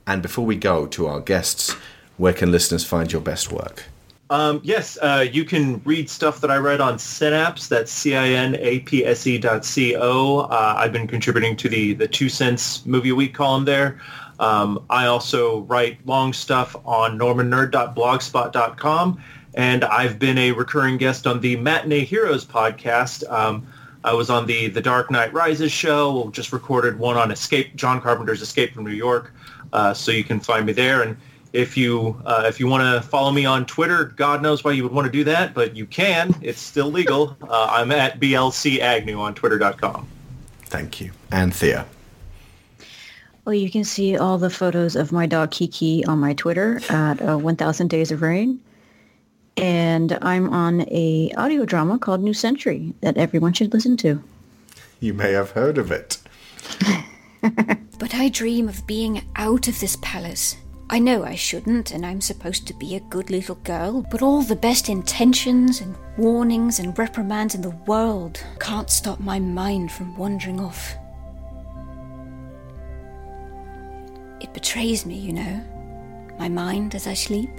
Speaker 1: And before we go to our guests, where can listeners find your best work?
Speaker 5: Um, yes, uh, you can read stuff that I write on Cinapse. That's C-I-N-A-P-S-E dot C-O. Uh, I've been contributing to the, the Two Cents Movie Week column there. Um, I also write long stuff on normannerd.blogspot.com, and I've been a recurring guest on the Matinee Heroes podcast. Um, I was on the The Dark Knight Rises show. We just recorded one on Escape, John Carpenter's Escape from New York. Uh, so you can find me there. And if you uh, if you want to follow me on Twitter, God knows why you would want to do that, but you can. It's still legal. Uh, I'm at BLC Agnew on Twitter.com.
Speaker 1: Thank you. And Theo.
Speaker 7: Well, you can see all the photos of my dog Kiki on my Twitter at uh, 1000 Days of Rain. And I'm on a audio drama called New Century that everyone should listen to.
Speaker 1: You may have heard of it.
Speaker 12: But I dream of being out of this palace. I know I shouldn't, and I'm supposed to be a good little girl, but all the best intentions and warnings and reprimands in the world can't stop my mind from wandering off. It betrays me, you know, my mind as I sleep.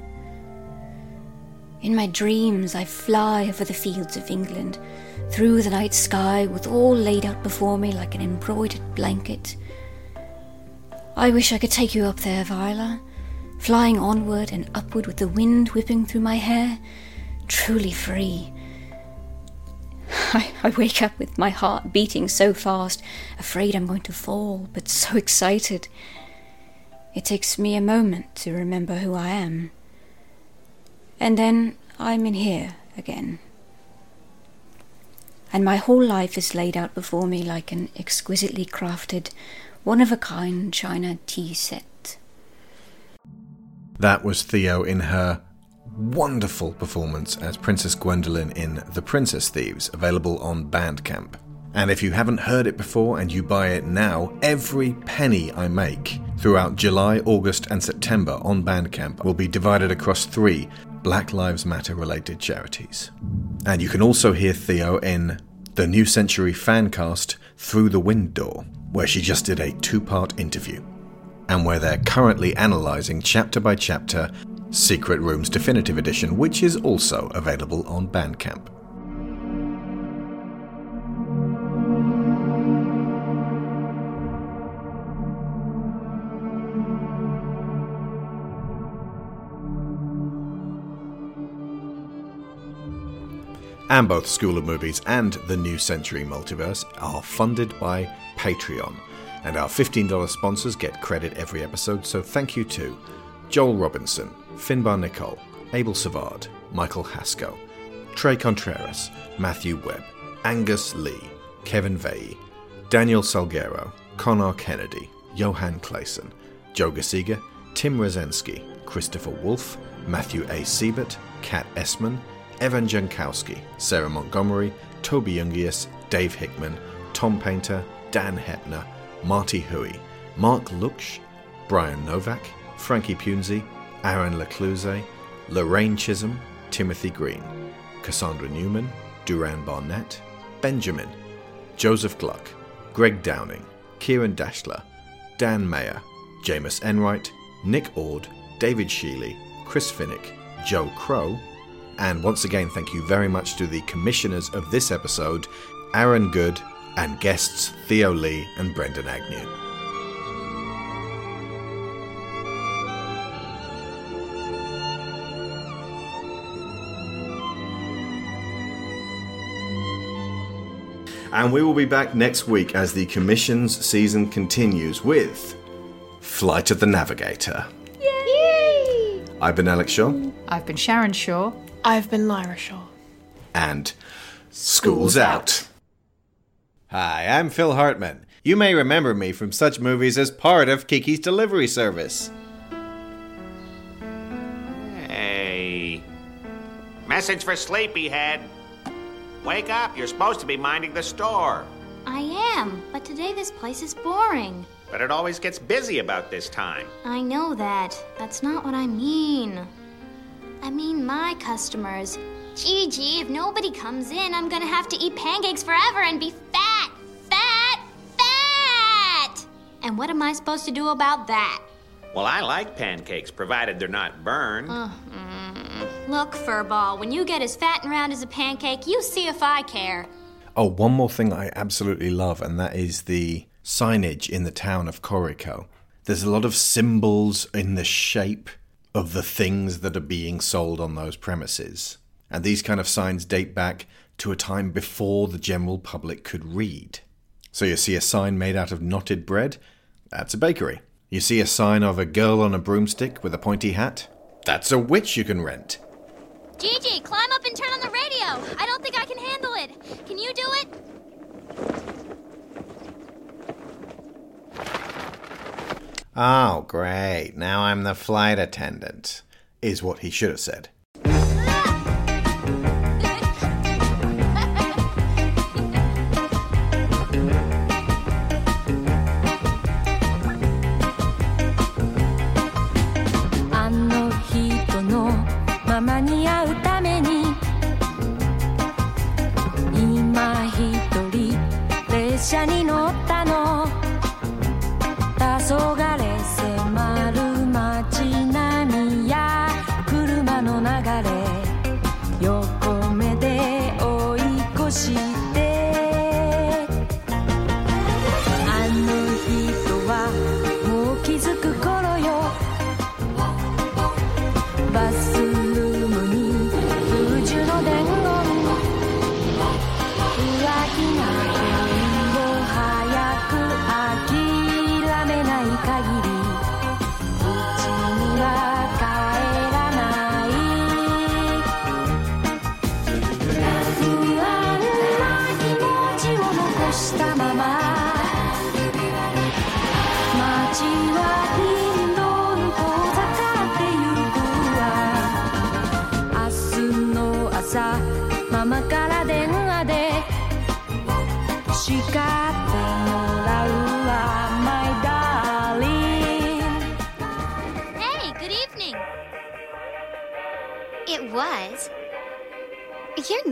Speaker 12: In my dreams, I fly over the fields of England, through the night sky, with all laid out before me like an embroidered blanket. I wish I could take you up there, Viola, flying onward and upward with the wind whipping through my hair, truly free. I, I wake up with my heart beating so fast, afraid I'm going to fall, but so excited. It takes me a moment to remember who I am. And then I'm in here again. And my whole life is laid out before me like an exquisitely crafted, one of a kind china tea set.
Speaker 1: That was Theo in her wonderful performance as Princess Gwendolyn in The Princess Thieves, available on Bandcamp. And if you haven't heard it before and you buy it now, every penny I make throughout July, August, and September on Bandcamp will be divided across three Black Lives Matter related charities. And you can also hear Theo in the New Century fancast Through the Wind Door, where she just did a two part interview, and where they're currently analysing chapter by chapter Secret Rooms Definitive Edition, which is also available on Bandcamp. And both School of Movies and the New Century Multiverse are funded by Patreon. And our $15 sponsors get credit every episode, so thank you to Joel Robinson, Finbar Nicole, Abel Savard, Michael Haskell, Trey Contreras, Matthew Webb, Angus Lee, Kevin Vey, Daniel Salguero, Connor Kennedy, Johan Clayson, Joe Gasiga, Tim Rezensky, Christopher Wolfe, Matthew A. Siebert, Kat Essman, Evan Jankowski, Sarah Montgomery, Toby Jungius, Dave Hickman, Tom Painter, Dan Hepner, Marty Huey, Mark Luksch, Brian Novak, Frankie Punzi, Aaron Lecluse, Lorraine Chisholm, Timothy Green, Cassandra Newman, Duran Barnett, Benjamin, Joseph Gluck, Greg Downing, Kieran Dashler, Dan Mayer, Jameis Enright, Nick Ord, David Sheely, Chris Finnick, Joe Crow, and once again, thank you very much to the commissioners of this episode, Aaron Good, and guests Theo Lee and Brendan Agnew. And we will be back next week as the commissions season continues with Flight of the Navigator.
Speaker 6: Yay!
Speaker 1: I've been Alex Shaw,
Speaker 2: I've been Sharon Shaw.
Speaker 6: I've been Lyra Shaw.
Speaker 1: and School's Out. Hi, I'm Phil Hartman. You may remember me from such movies as part of Kiki's Delivery Service.
Speaker 9: Hey. Message for Sleepyhead. Wake up. You're supposed to be minding the store.
Speaker 8: I am, but today this place is boring.
Speaker 9: But it always gets busy about this time.
Speaker 8: I know that. That's not what I mean. I mean my customers. Jiji, if nobody comes in, I'm gonna have to eat pancakes forever and be fat, fat, fat! And what am I supposed to do about that?
Speaker 9: Well, I like pancakes, provided they're not burned.
Speaker 8: Uh, mm. Look, Furball, when you get as fat and round as a pancake, you see if I care.
Speaker 1: Oh, one more thing I absolutely love, and that is the signage in the town of Koriko. There's a lot of symbols in the shape of the things that are being sold on those premises. And these kind of signs date back to a time before the general public could read. So you see a sign made out of knotted bread? That's a bakery. You see a sign of a girl on a broomstick with a pointy hat? That's a witch you can rent.
Speaker 8: Jiji, climb up and turn on the radio. I don't think I can handle it. Can you do it?
Speaker 1: Oh, great. Now I'm the flight attendant, is what he should have said.「
Speaker 13: 車に乗って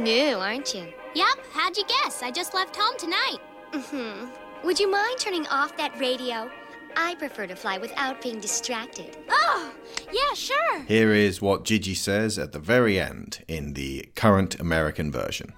Speaker 8: new, aren't you? Yep. How'd you guess? I just left home tonight.
Speaker 14: Mm-hmm. Would you mind turning off that radio? I prefer to fly without being distracted.
Speaker 8: Oh, yeah, sure.
Speaker 1: Here is what Jiji says at the very end in the current American version.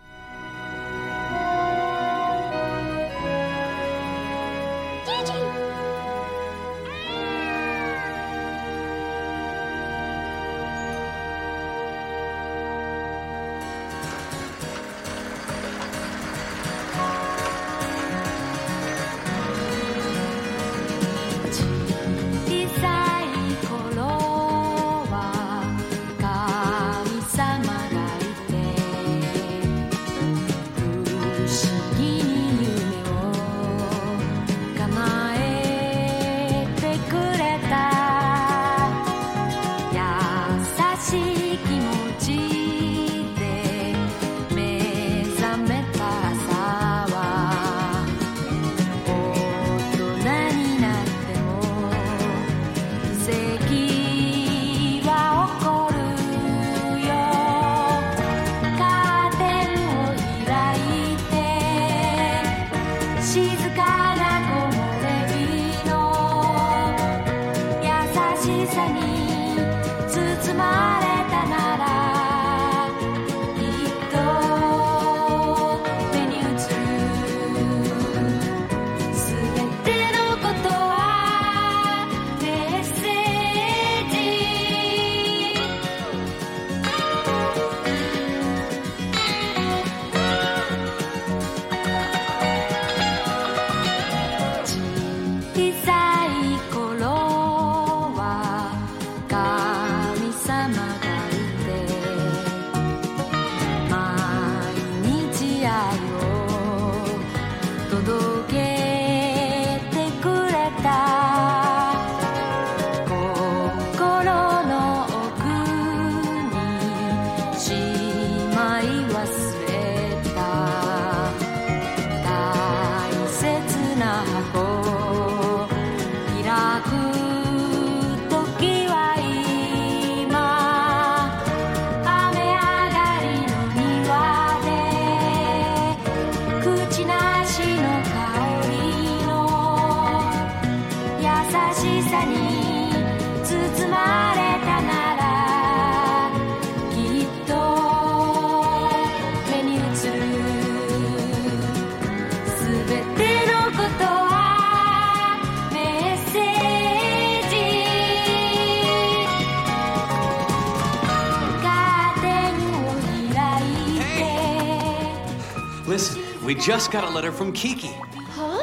Speaker 15: Just got a letter from Kiki. Huh?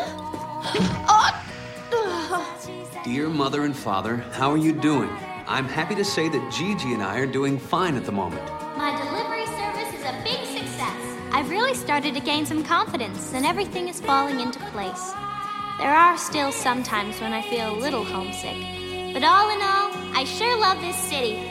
Speaker 15: oh. Dear mother and father, how are you doing? I'm happy to say that Jiji and I are doing fine at the moment.
Speaker 8: My delivery service is a big success. I've really started to gain some confidence, and everything is falling into place. There are still some times when I feel a little homesick, but all in all, I sure love this city.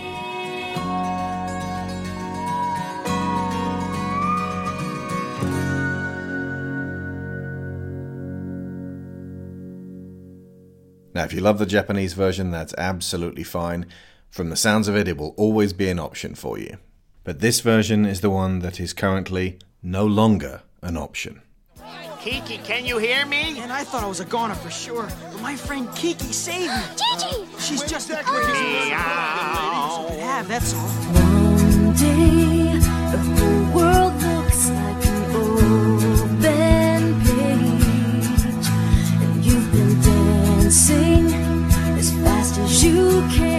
Speaker 1: Now, if you love the Japanese version, that's absolutely fine. From the sounds of it, it will always be an option for you. But this version is the one that is currently no longer an option.
Speaker 9: Kiki, can you hear me?
Speaker 16: And I thought I was a goner for sure, but my friend Kiki saved me.
Speaker 8: Jiji!
Speaker 16: She's just the
Speaker 9: Meow.
Speaker 16: have, that's all.
Speaker 4: One day, you